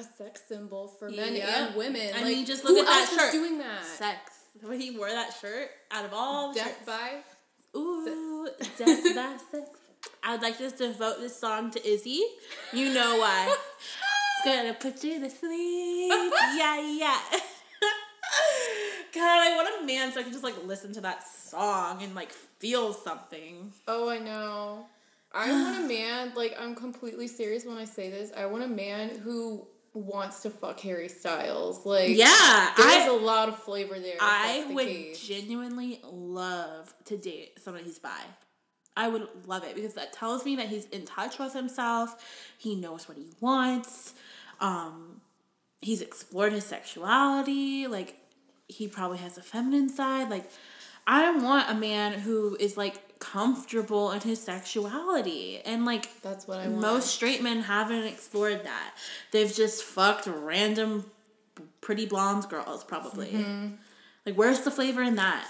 a sex symbol for men Yep. and women. I like, mean, just look who at that else shirt. doing that? Sex. When he wore that shirt, out of all Death shirts. by Ooh, death by [LAUGHS] sex. I would like to devote this song to Izzy. You know why. it's gonna put you to sleep. Yeah, yeah. God, I want a man so I can just like listen to that song and like feel something. Oh, I know. I want a [SIGHS] man, like, I'm completely serious when I say this. I want a man who wants to fuck Harry Styles. Like, Yeah, there's I a lot of flavor there. I the would case. genuinely love to date somebody who's bi. I would love it because that tells me that he's in touch with himself. He knows what he wants. Um, he's explored his sexuality. Like he probably has a feminine side. Like I want a man who is like comfortable in his sexuality and like That's what I want. most straight men haven't explored that. They've just fucked random pretty blonde girls probably. Mm-hmm. Like where's the flavor in that?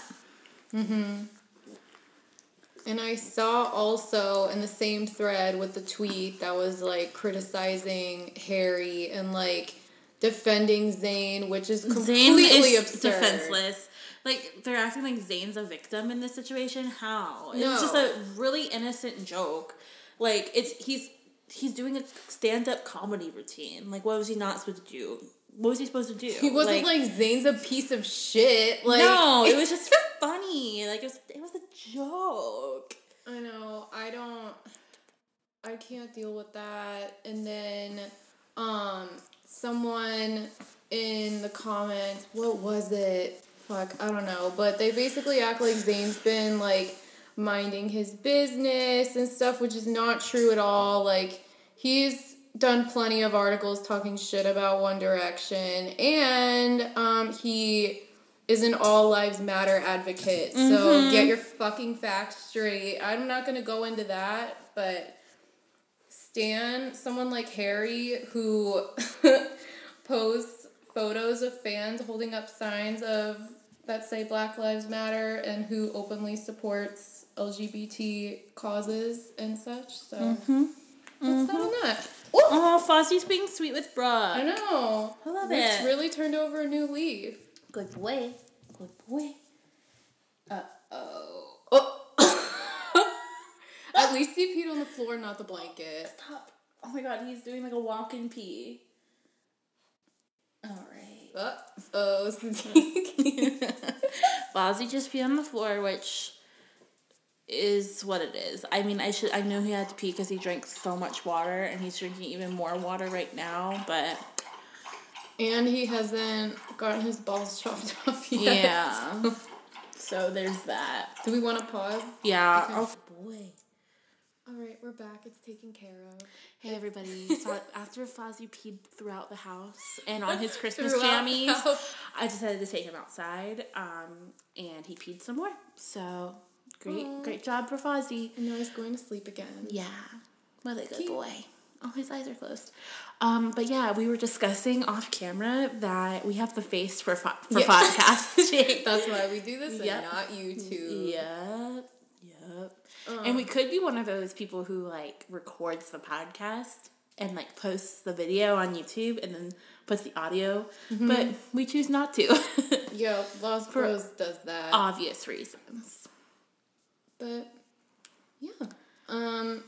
Mhm. And I saw also in the same thread with the tweet that was like criticizing Harry and like defending Zayn, which is completely is absurd. defenseless. Like they're acting like Zayn's a victim in this situation. How? No. It's just a really innocent joke. Like it's he's he's doing a stand up comedy routine. Like what was he not supposed to do? What was he supposed to do? He wasn't like, Zayn's a piece of shit. Like no, [LAUGHS] it was just funny. Like it was it was a joke. I know. I don't. I can't deal with that. And then, um, someone in the comments, what was it? Fuck, I don't know. But they basically act like Zayn's been like minding his business and stuff, which is not true at all. Like he's done plenty of articles talking shit about One Direction, and um, he is an all lives matter advocate. So get your fucking facts straight. I'm not gonna go into that, but Stan, someone like Harry who [LAUGHS] posts photos of fans holding up signs of that say Black Lives Matter and who openly supports LGBT causes and such. So that's that on that. Oh, Fozzie's being sweet with Brooke. I know. I love it. really turned over a new leaf. Good boy. Good boy. Uh oh. oh. [LAUGHS] At least he peed on the floor, not the blanket. Stop. Oh my god, he's doing like a walk and pee. Alright. Uh oh. Fozzie just peed on the floor, which is what it is. I mean, I should I know he had to pee because he drank so much water, and he's drinking even more water right now. But and he hasn't gotten his balls [LAUGHS] chopped off yet. yeah, so there's that. Do we want to pause? Yeah. Okay. Oh boy. All right, we're back. It's taken care of. Hey everybody! So [LAUGHS] after Fozzie peed throughout the house and on his Christmas Throughout the jammies, house. I decided to take him outside. Um, and he peed some more. So great, Aw. great job for Fozzie. And now he's going to sleep again. Yeah, what a good Cute. boy. Oh, his eyes are closed. Um, but yeah, we were discussing off camera that we have the face for fo- for Yeah. podcasting. [LAUGHS] That's why we do this Yep. and not YouTube. Yep. Yep. And we could be one of those people who like records the podcast and like posts the video on YouTube and then puts the audio, Mm-hmm. but we choose not to. [LAUGHS] Yeah, Lost For- Bros does that. Obvious reasons. But yeah. Um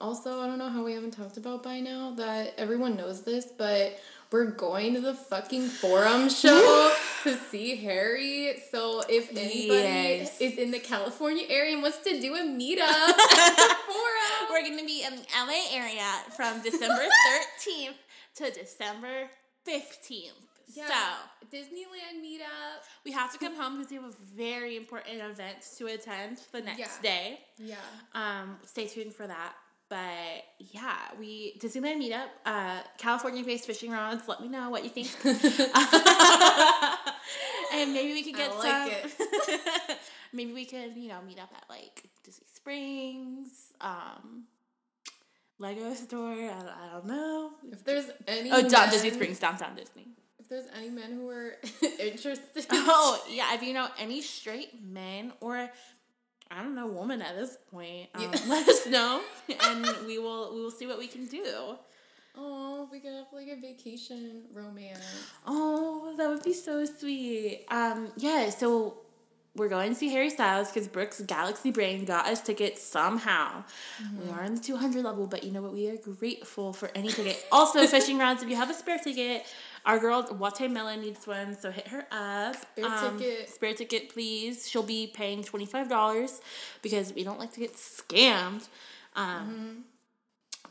also I don't know how we haven't talked about by now that everyone knows this, but we're going to the fucking forum show [LAUGHS] to see Harry. So if anybody Yes. is in the California area and wants to do a meetup [LAUGHS] forum. We're gonna be in the LA area from December [LAUGHS] 13th to December 15th. Yeah, So Disneyland meetup. we have to come home because we have a very important event to attend the next Yeah. day. Yeah. Um, stay tuned for that. But yeah, we Disneyland meetup, uh, California based fishing rods. Let me know what you think. [LAUGHS] [LAUGHS] and maybe we could get like some. [LAUGHS] maybe we could, you know, meet up at like Disney Springs, um, Lego store. I, I don't know. If there's any Oh, down Disney Springs, downtown Disney. If there's any men who are interested. Oh yeah, if you know any straight men or I don't know woman at this point, um, Yeah. [LAUGHS] let us know, [LAUGHS] and we will we will see what we can do. Oh, we could have like a vacation romance. Oh, that would be so sweet. Um, yeah, so we're going to see Harry Styles because Brooke's Galaxy Brain got us tickets somehow. We are in the 200 level, but you know what? We are grateful for any ticket. Also, fishing rods, if you have a spare ticket, our girl Wate Melon needs one, so hit her up. Spare ticket. Spare ticket, please. She'll be paying $25 because we don't like to get scammed. Um,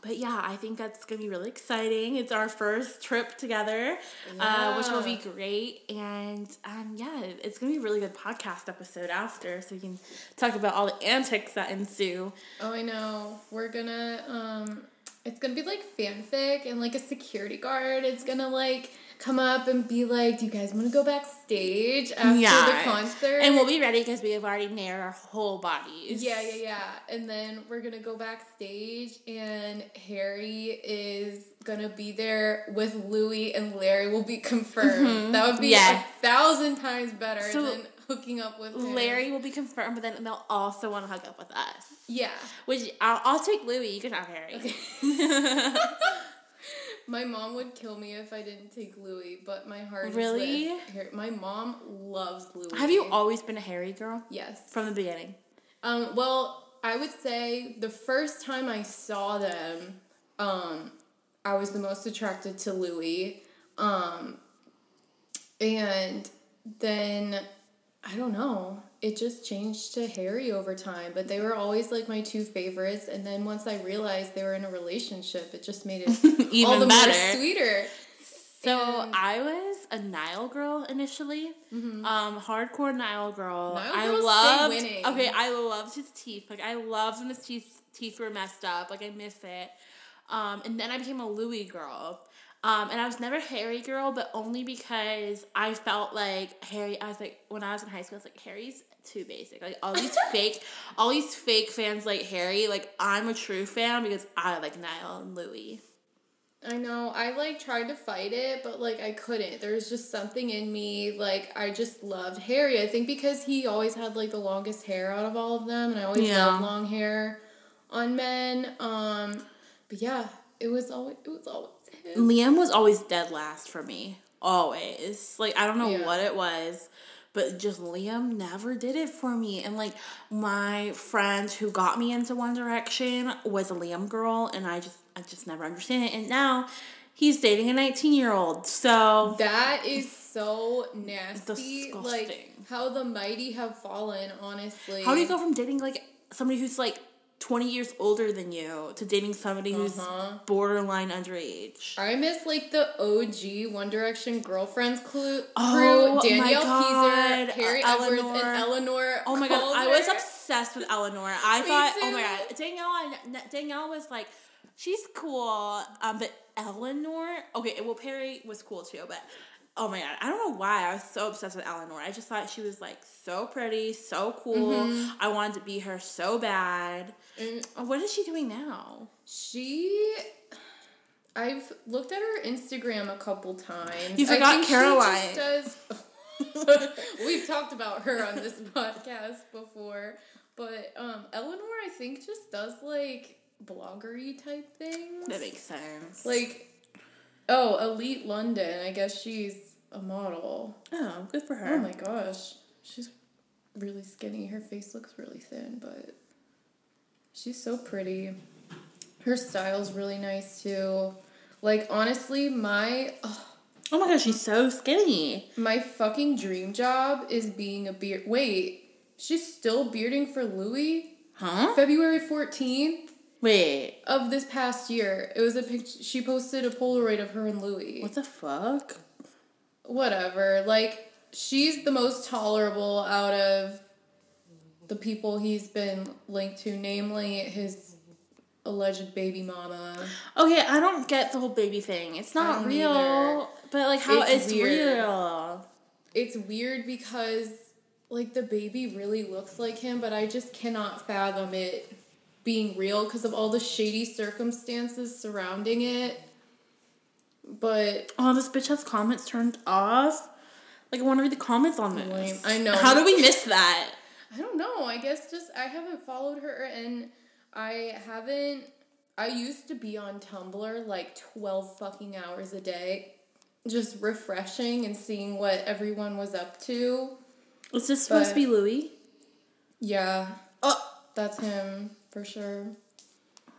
but yeah, I think that's gonna be really exciting. It's our first trip together, uh, which will be great. And um, yeah, it's gonna be a really good podcast episode after, so we can talk about all the antics that ensue. Oh, I know. We're gonna um it's gonna be like fanfic and like a security guard. It's gonna like come up and be like, "Do you guys want to go backstage after the concert?" and we'll be ready because we have already nared our whole bodies. yeah, yeah, yeah. And then we're gonna go backstage, and Harry is gonna be there with Louis, and Larry will be confirmed. Mm-hmm. That would be Yeah. a thousand times better So, than hooking up with. Larry will be confirmed, but then they'll also want to hook up with us. Yeah. Which I'll, I'll take Louis. You can have Harry. [LAUGHS] My mom would kill me if I didn't take Louis, but my heart Really? My mom loves Louis. have you always been a Harry girl Yes. from the beginning? Um, well, I would say the first time I saw them, um, I was the most attracted to Louis. Um, and then I don't know. It just changed to Harry over time, but they were always like my two favorites. And then once I realized they were in a relationship, it just made it Even [LAUGHS] all the better. more sweeter. So And- I was a Niall girl initially, um, hardcore Niall girl. Niall I loved. winning. Okay, I loved his teeth. Like I loved when his teeth teeth were messed up. Like I miss it. Um, and then I became a Louis girl. Um, and I was never Harry girl, but only because I felt like Harry. I was like when I was in high school, I was like Harry's too basic. Like all these [LAUGHS] fake, all these fake fans like Harry. Like I'm a true fan because I like Niall and Louis. I know. I like tried to fight it, but like I couldn't. There's just something in me. Like I just loved Harry. I think because he always had like the longest hair out of all of them, and I always Yeah. loved long hair on men. Um, but yeah, it was always it was always him. Liam was always dead last for me. Always. Like I don't know Yeah. what it was, but just Liam never did it for me. And like my friend who got me into One Direction was a Liam girl and I just I just never understand it. And now he's dating a 19-year-old. So That is so nasty. Disgusting. Like how the mighty have fallen. Honestly, how do you go from dating like somebody who's like 20 years older than you to dating somebody who's Uh-huh. borderline underage? I miss like the OG One Direction girlfriends clue, crew. Oh, my Danielle God. Peazer, Perrie Uh, Edwards, Eleanor. and Eleanor. Oh my god, I was obsessed with Eleanor. I Me thought, oh my god, Danielle, Danielle was like, she's cool, um, but Eleanor, okay, well Perrie was cool too, but oh my god, I don't know why I was so obsessed with Eleanor. I just thought she was like so pretty, so cool. Mm-hmm. I wanted to be her so bad. Oh, What is she doing now? she, I've looked at her Instagram a couple times. You I forgot Caroline. just does. [LAUGHS] We've talked about her on this [LAUGHS] podcast before, but um, Eleanor, I think, just does like bloggery type things. That makes sense. like, oh, Elite London. I guess she's a model. oh, good for her. Oh my gosh. She's really skinny. Her face looks really thin, but she's so pretty. Her style's really nice too. Like honestly, my ugh, Oh my gosh, she's so skinny. my fucking dream job is being a beard. Wait, she's still bearding for Louis? Huh? February 14th Wait, of this past year. It was a picture she posted a Polaroid of her and Louis. what the fuck? whatever. Like she's the most tolerable out of the people he's been linked to, namely his alleged baby mama. Okay, I don't get the whole baby thing. It's not real. either. But like how It's it's, real. It's weird because like the baby really looks like him, but I just cannot fathom it being real because of all the shady circumstances surrounding it. But Oh, this bitch has comments turned off. Like I want to read the comments on this. Lame. I know. How do we miss that? I don't know. I guess just I haven't followed her and I haven't I used to be on Tumblr like 12 fucking hours a day just refreshing and seeing what everyone was up to. Is this supposed to be Louis? Yeah, Oh, that's him for sure.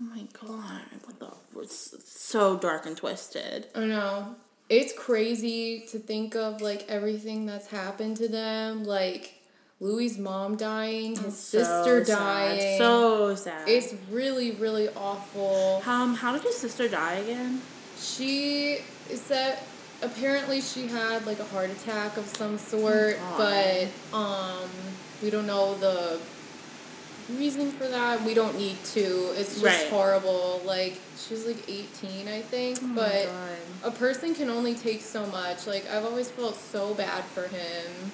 oh my god! What the? It's so dark and twisted. I know. It's crazy to think of like everything that's happened to them. Like Louis' mom dying, his So sister sad. dying. So sad. it's really, really awful. um, how did his sister die again? She said apparently she had like a heart attack of some sort, Oh, but um we don't know the reason for that. We don't need to. It's just Right. horrible. Like she's like 18, I think, Oh but a person can only take so much. Like I've always felt so bad for him.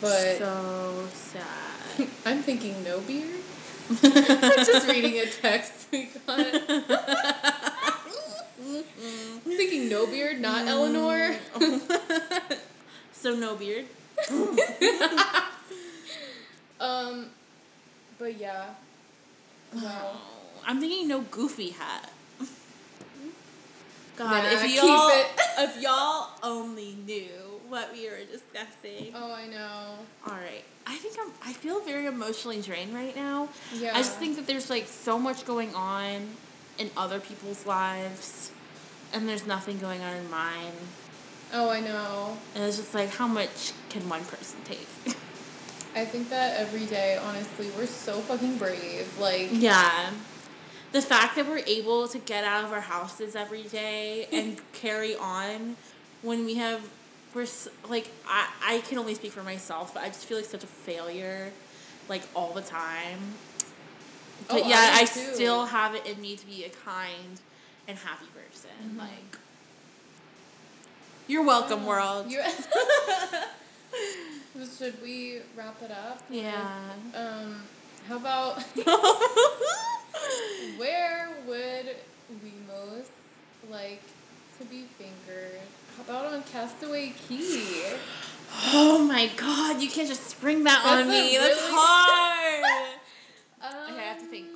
But so sad. [LAUGHS] I'm thinking no beard. [LAUGHS] I'm just reading a text we got. I'm thinking no beard, not Eleanor. [LAUGHS] so no beard. Um, but yeah. Wow. [SIGHS] I'm thinking no goofy hat. Hmm? God, Nah, if y'all it. [LAUGHS] if y'all only knew what we were discussing. Oh, I know. All right. I think I'm I feel very emotionally drained right now. Yeah. I just think that there's like so much going on in other people's lives and there's nothing going on in mine. Oh, I know. And it's just like how much can one person take? [LAUGHS] I think that every day, honestly, we're so fucking brave. Like, Yeah. The fact that we're able to get out of our houses every day and [LAUGHS] carry on when we have we're like I, I can only speak for myself, but I just feel like such a failure like all the time. But Oh, yeah, I I, still have it in me to be a kind and happy person. Mm-hmm. Like You're welcome, world. You- [LAUGHS] [LAUGHS] Should we wrap it up? yeah. Um, how about [LAUGHS] where would we most like to be fingered? How about on Castaway Cay? oh my god, you can't just spring that That's on me. That's hard. Um, [LAUGHS] Okay, I have to think.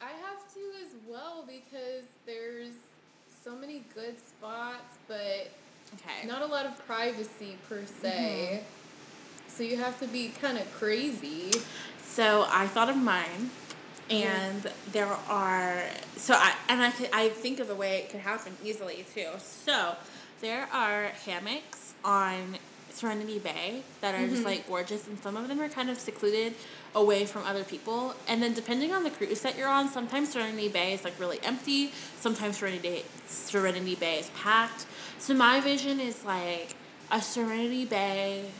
I have to as well because there's so many good spots, but okay. not a lot of privacy per se. So you have to be kind of crazy. So I thought of mine, and there are so I and I could, I think of a way it could happen easily too. So there are hammocks on Serenity Bay that are just mm-hmm. like gorgeous, and some of them are kind of secluded away from other people. And then depending on the cruise that you're on, sometimes Serenity Bay is like really empty. Sometimes Serenity Serenity Bay is packed. So my vision is like a Serenity Bay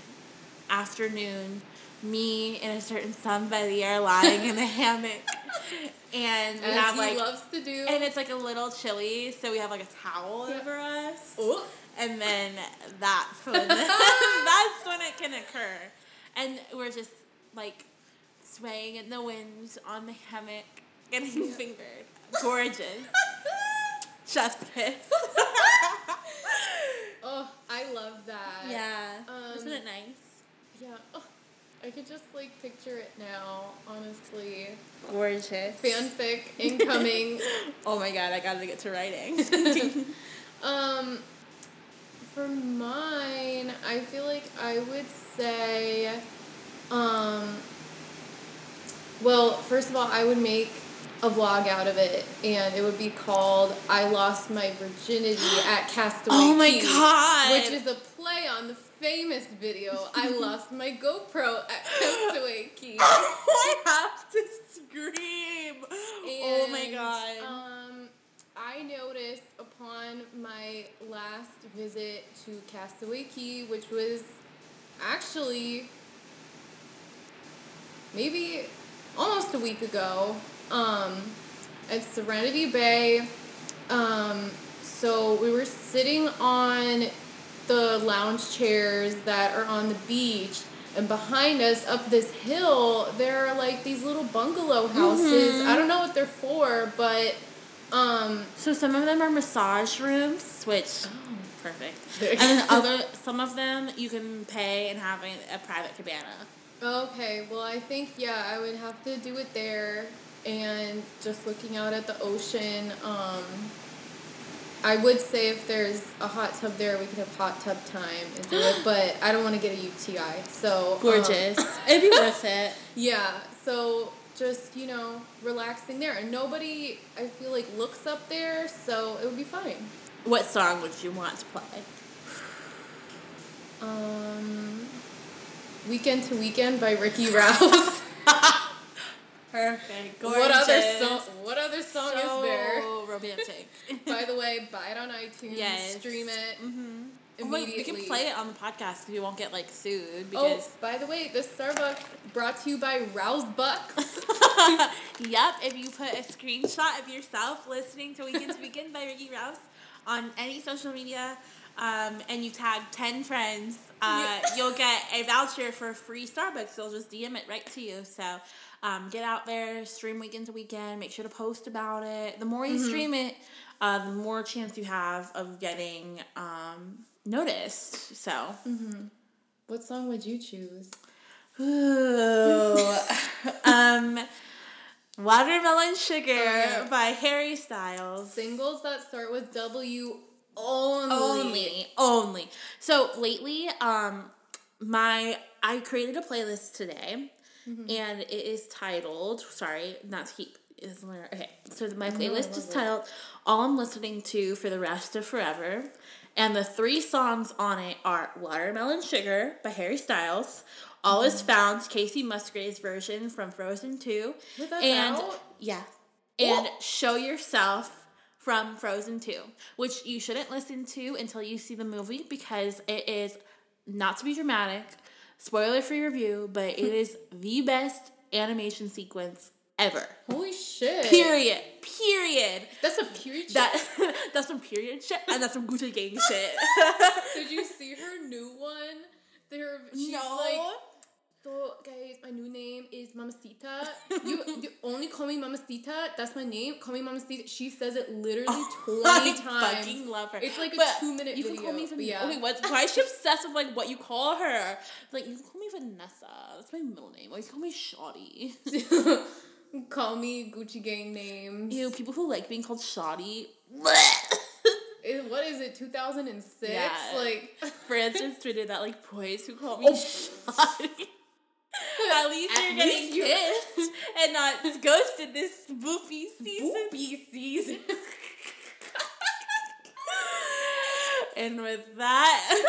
afternoon, me and a certain somebody are lying in the [LAUGHS] hammock, and we As have he like, loves to do. and it's like a little chilly, so we have like a towel Yeah. over us, Oh. and then that's [LAUGHS] when [LAUGHS] that's when it can occur, and we're just like swaying in the wind on the hammock, getting fingered, gorgeous, chef's kiss. oh, I love that. yeah, Um, isn't it nice? Yeah. Oh, I could just like picture it now, honestly. Gorgeous. Fanfic incoming. [LAUGHS] Oh my god, I gotta get to writing. [LAUGHS] [LAUGHS] um, for mine, I feel like I would say, um, well, first of all, I would make a vlog out of it, and it would be called "I Lost My Virginity at Castaway oh my Cay," god. which is a play on the famous video "I [LAUGHS] Lost My GoPro at Castaway Cay." [LAUGHS] I have to scream. oh my god. Um, I noticed upon my last visit to Castaway Cay, which was actually maybe almost a week ago, um, at Serenity Bay. Um, so we were sitting on the lounge chairs that are on the beach. And behind us, up this hill, there are like these little bungalow houses. I don't know what they're for, but um, so some of them are massage rooms, which perfect. [LAUGHS] And then other some of them you can pay and have a, a private cabana. Okay, well, I think, yeah, I would have to do it there and just looking out at the ocean. Um, I would say if there's a hot tub there, we could have hot tub time and do it, [GASPS] but I don't want to get a UTI. So, um, Gorgeous. [LAUGHS] It'd be worth it. yeah, so just, you know, relaxing there. And nobody, I feel like, looks up there, so it would be fine. What song would you want to play? Um, Weekend to Weekend by Ricky Rouse. [LAUGHS] [LAUGHS] Perfect. what other song? What other song so is there? romantic. [LAUGHS] By the way, buy it on iTunes. Yes. Stream it mm-hmm. We can play it on the podcast because we won't get like sued Oh, because. by the way, this Starbucks brought to you by Rouse Bucks. [LAUGHS] yep, if you put a screenshot of yourself listening to Weekend to Weekend by Ricky Rouse on any social media, um, and you tag ten friends, uh, [LAUGHS] you'll get a voucher for free Starbucks. They'll just DM it right to you. So. Um, get out there, stream weekend to weekend. Make sure to post about it. The more you stream it, uh, the more chance you have of getting um, noticed. So, what song would you choose? Ooh. [LAUGHS] um, Watermelon Sugar yeah. by Harry Styles. Singles that start with W only. Only, only. So lately, um, my I created a playlist today, and it is titled. Sorry, not to keep. Is okay. So my playlist is love it. titled "All I'm Listening to for the Rest of Forever," and the three songs on it are "Watermelon Sugar" by Harry Styles. All is mm-hmm. found Kacey Musgraves version from Frozen Two, and out? yeah, and What? show yourself from Frozen 2, which you shouldn't listen to until you see the movie because it is not to be dramatic, spoiler free review, but it [LAUGHS] is the best animation sequence ever. Holy shit. Period. Period. That's a period. That [LAUGHS] that's some period shit and that's some Gucci gang [LAUGHS] shit. Did you see her new one? There, she's no. like, so guys, my new name is Mamacita. You, [LAUGHS] you only call me Mamacita. That's my name. Call me Mamacita. She says it literally oh twenty I times. fucking love her. It's like a two-minute You can call video, me but yeah. Okay, what? Why is she obsessed with like what you call her? Like you can call me Vanessa. That's my middle name. Or you can call me Shoddy. Call me Gucci Gang names. Ew, people who like being called Shoddy. [LAUGHS] What is it? Two thousand and six. Yeah. Like [LAUGHS] Francis tweeted that like boys who call me Oh. Shoddy. [LAUGHS] At least At you're getting least you- kissed and not ghosted this spoopy season. Boopy season. And with that,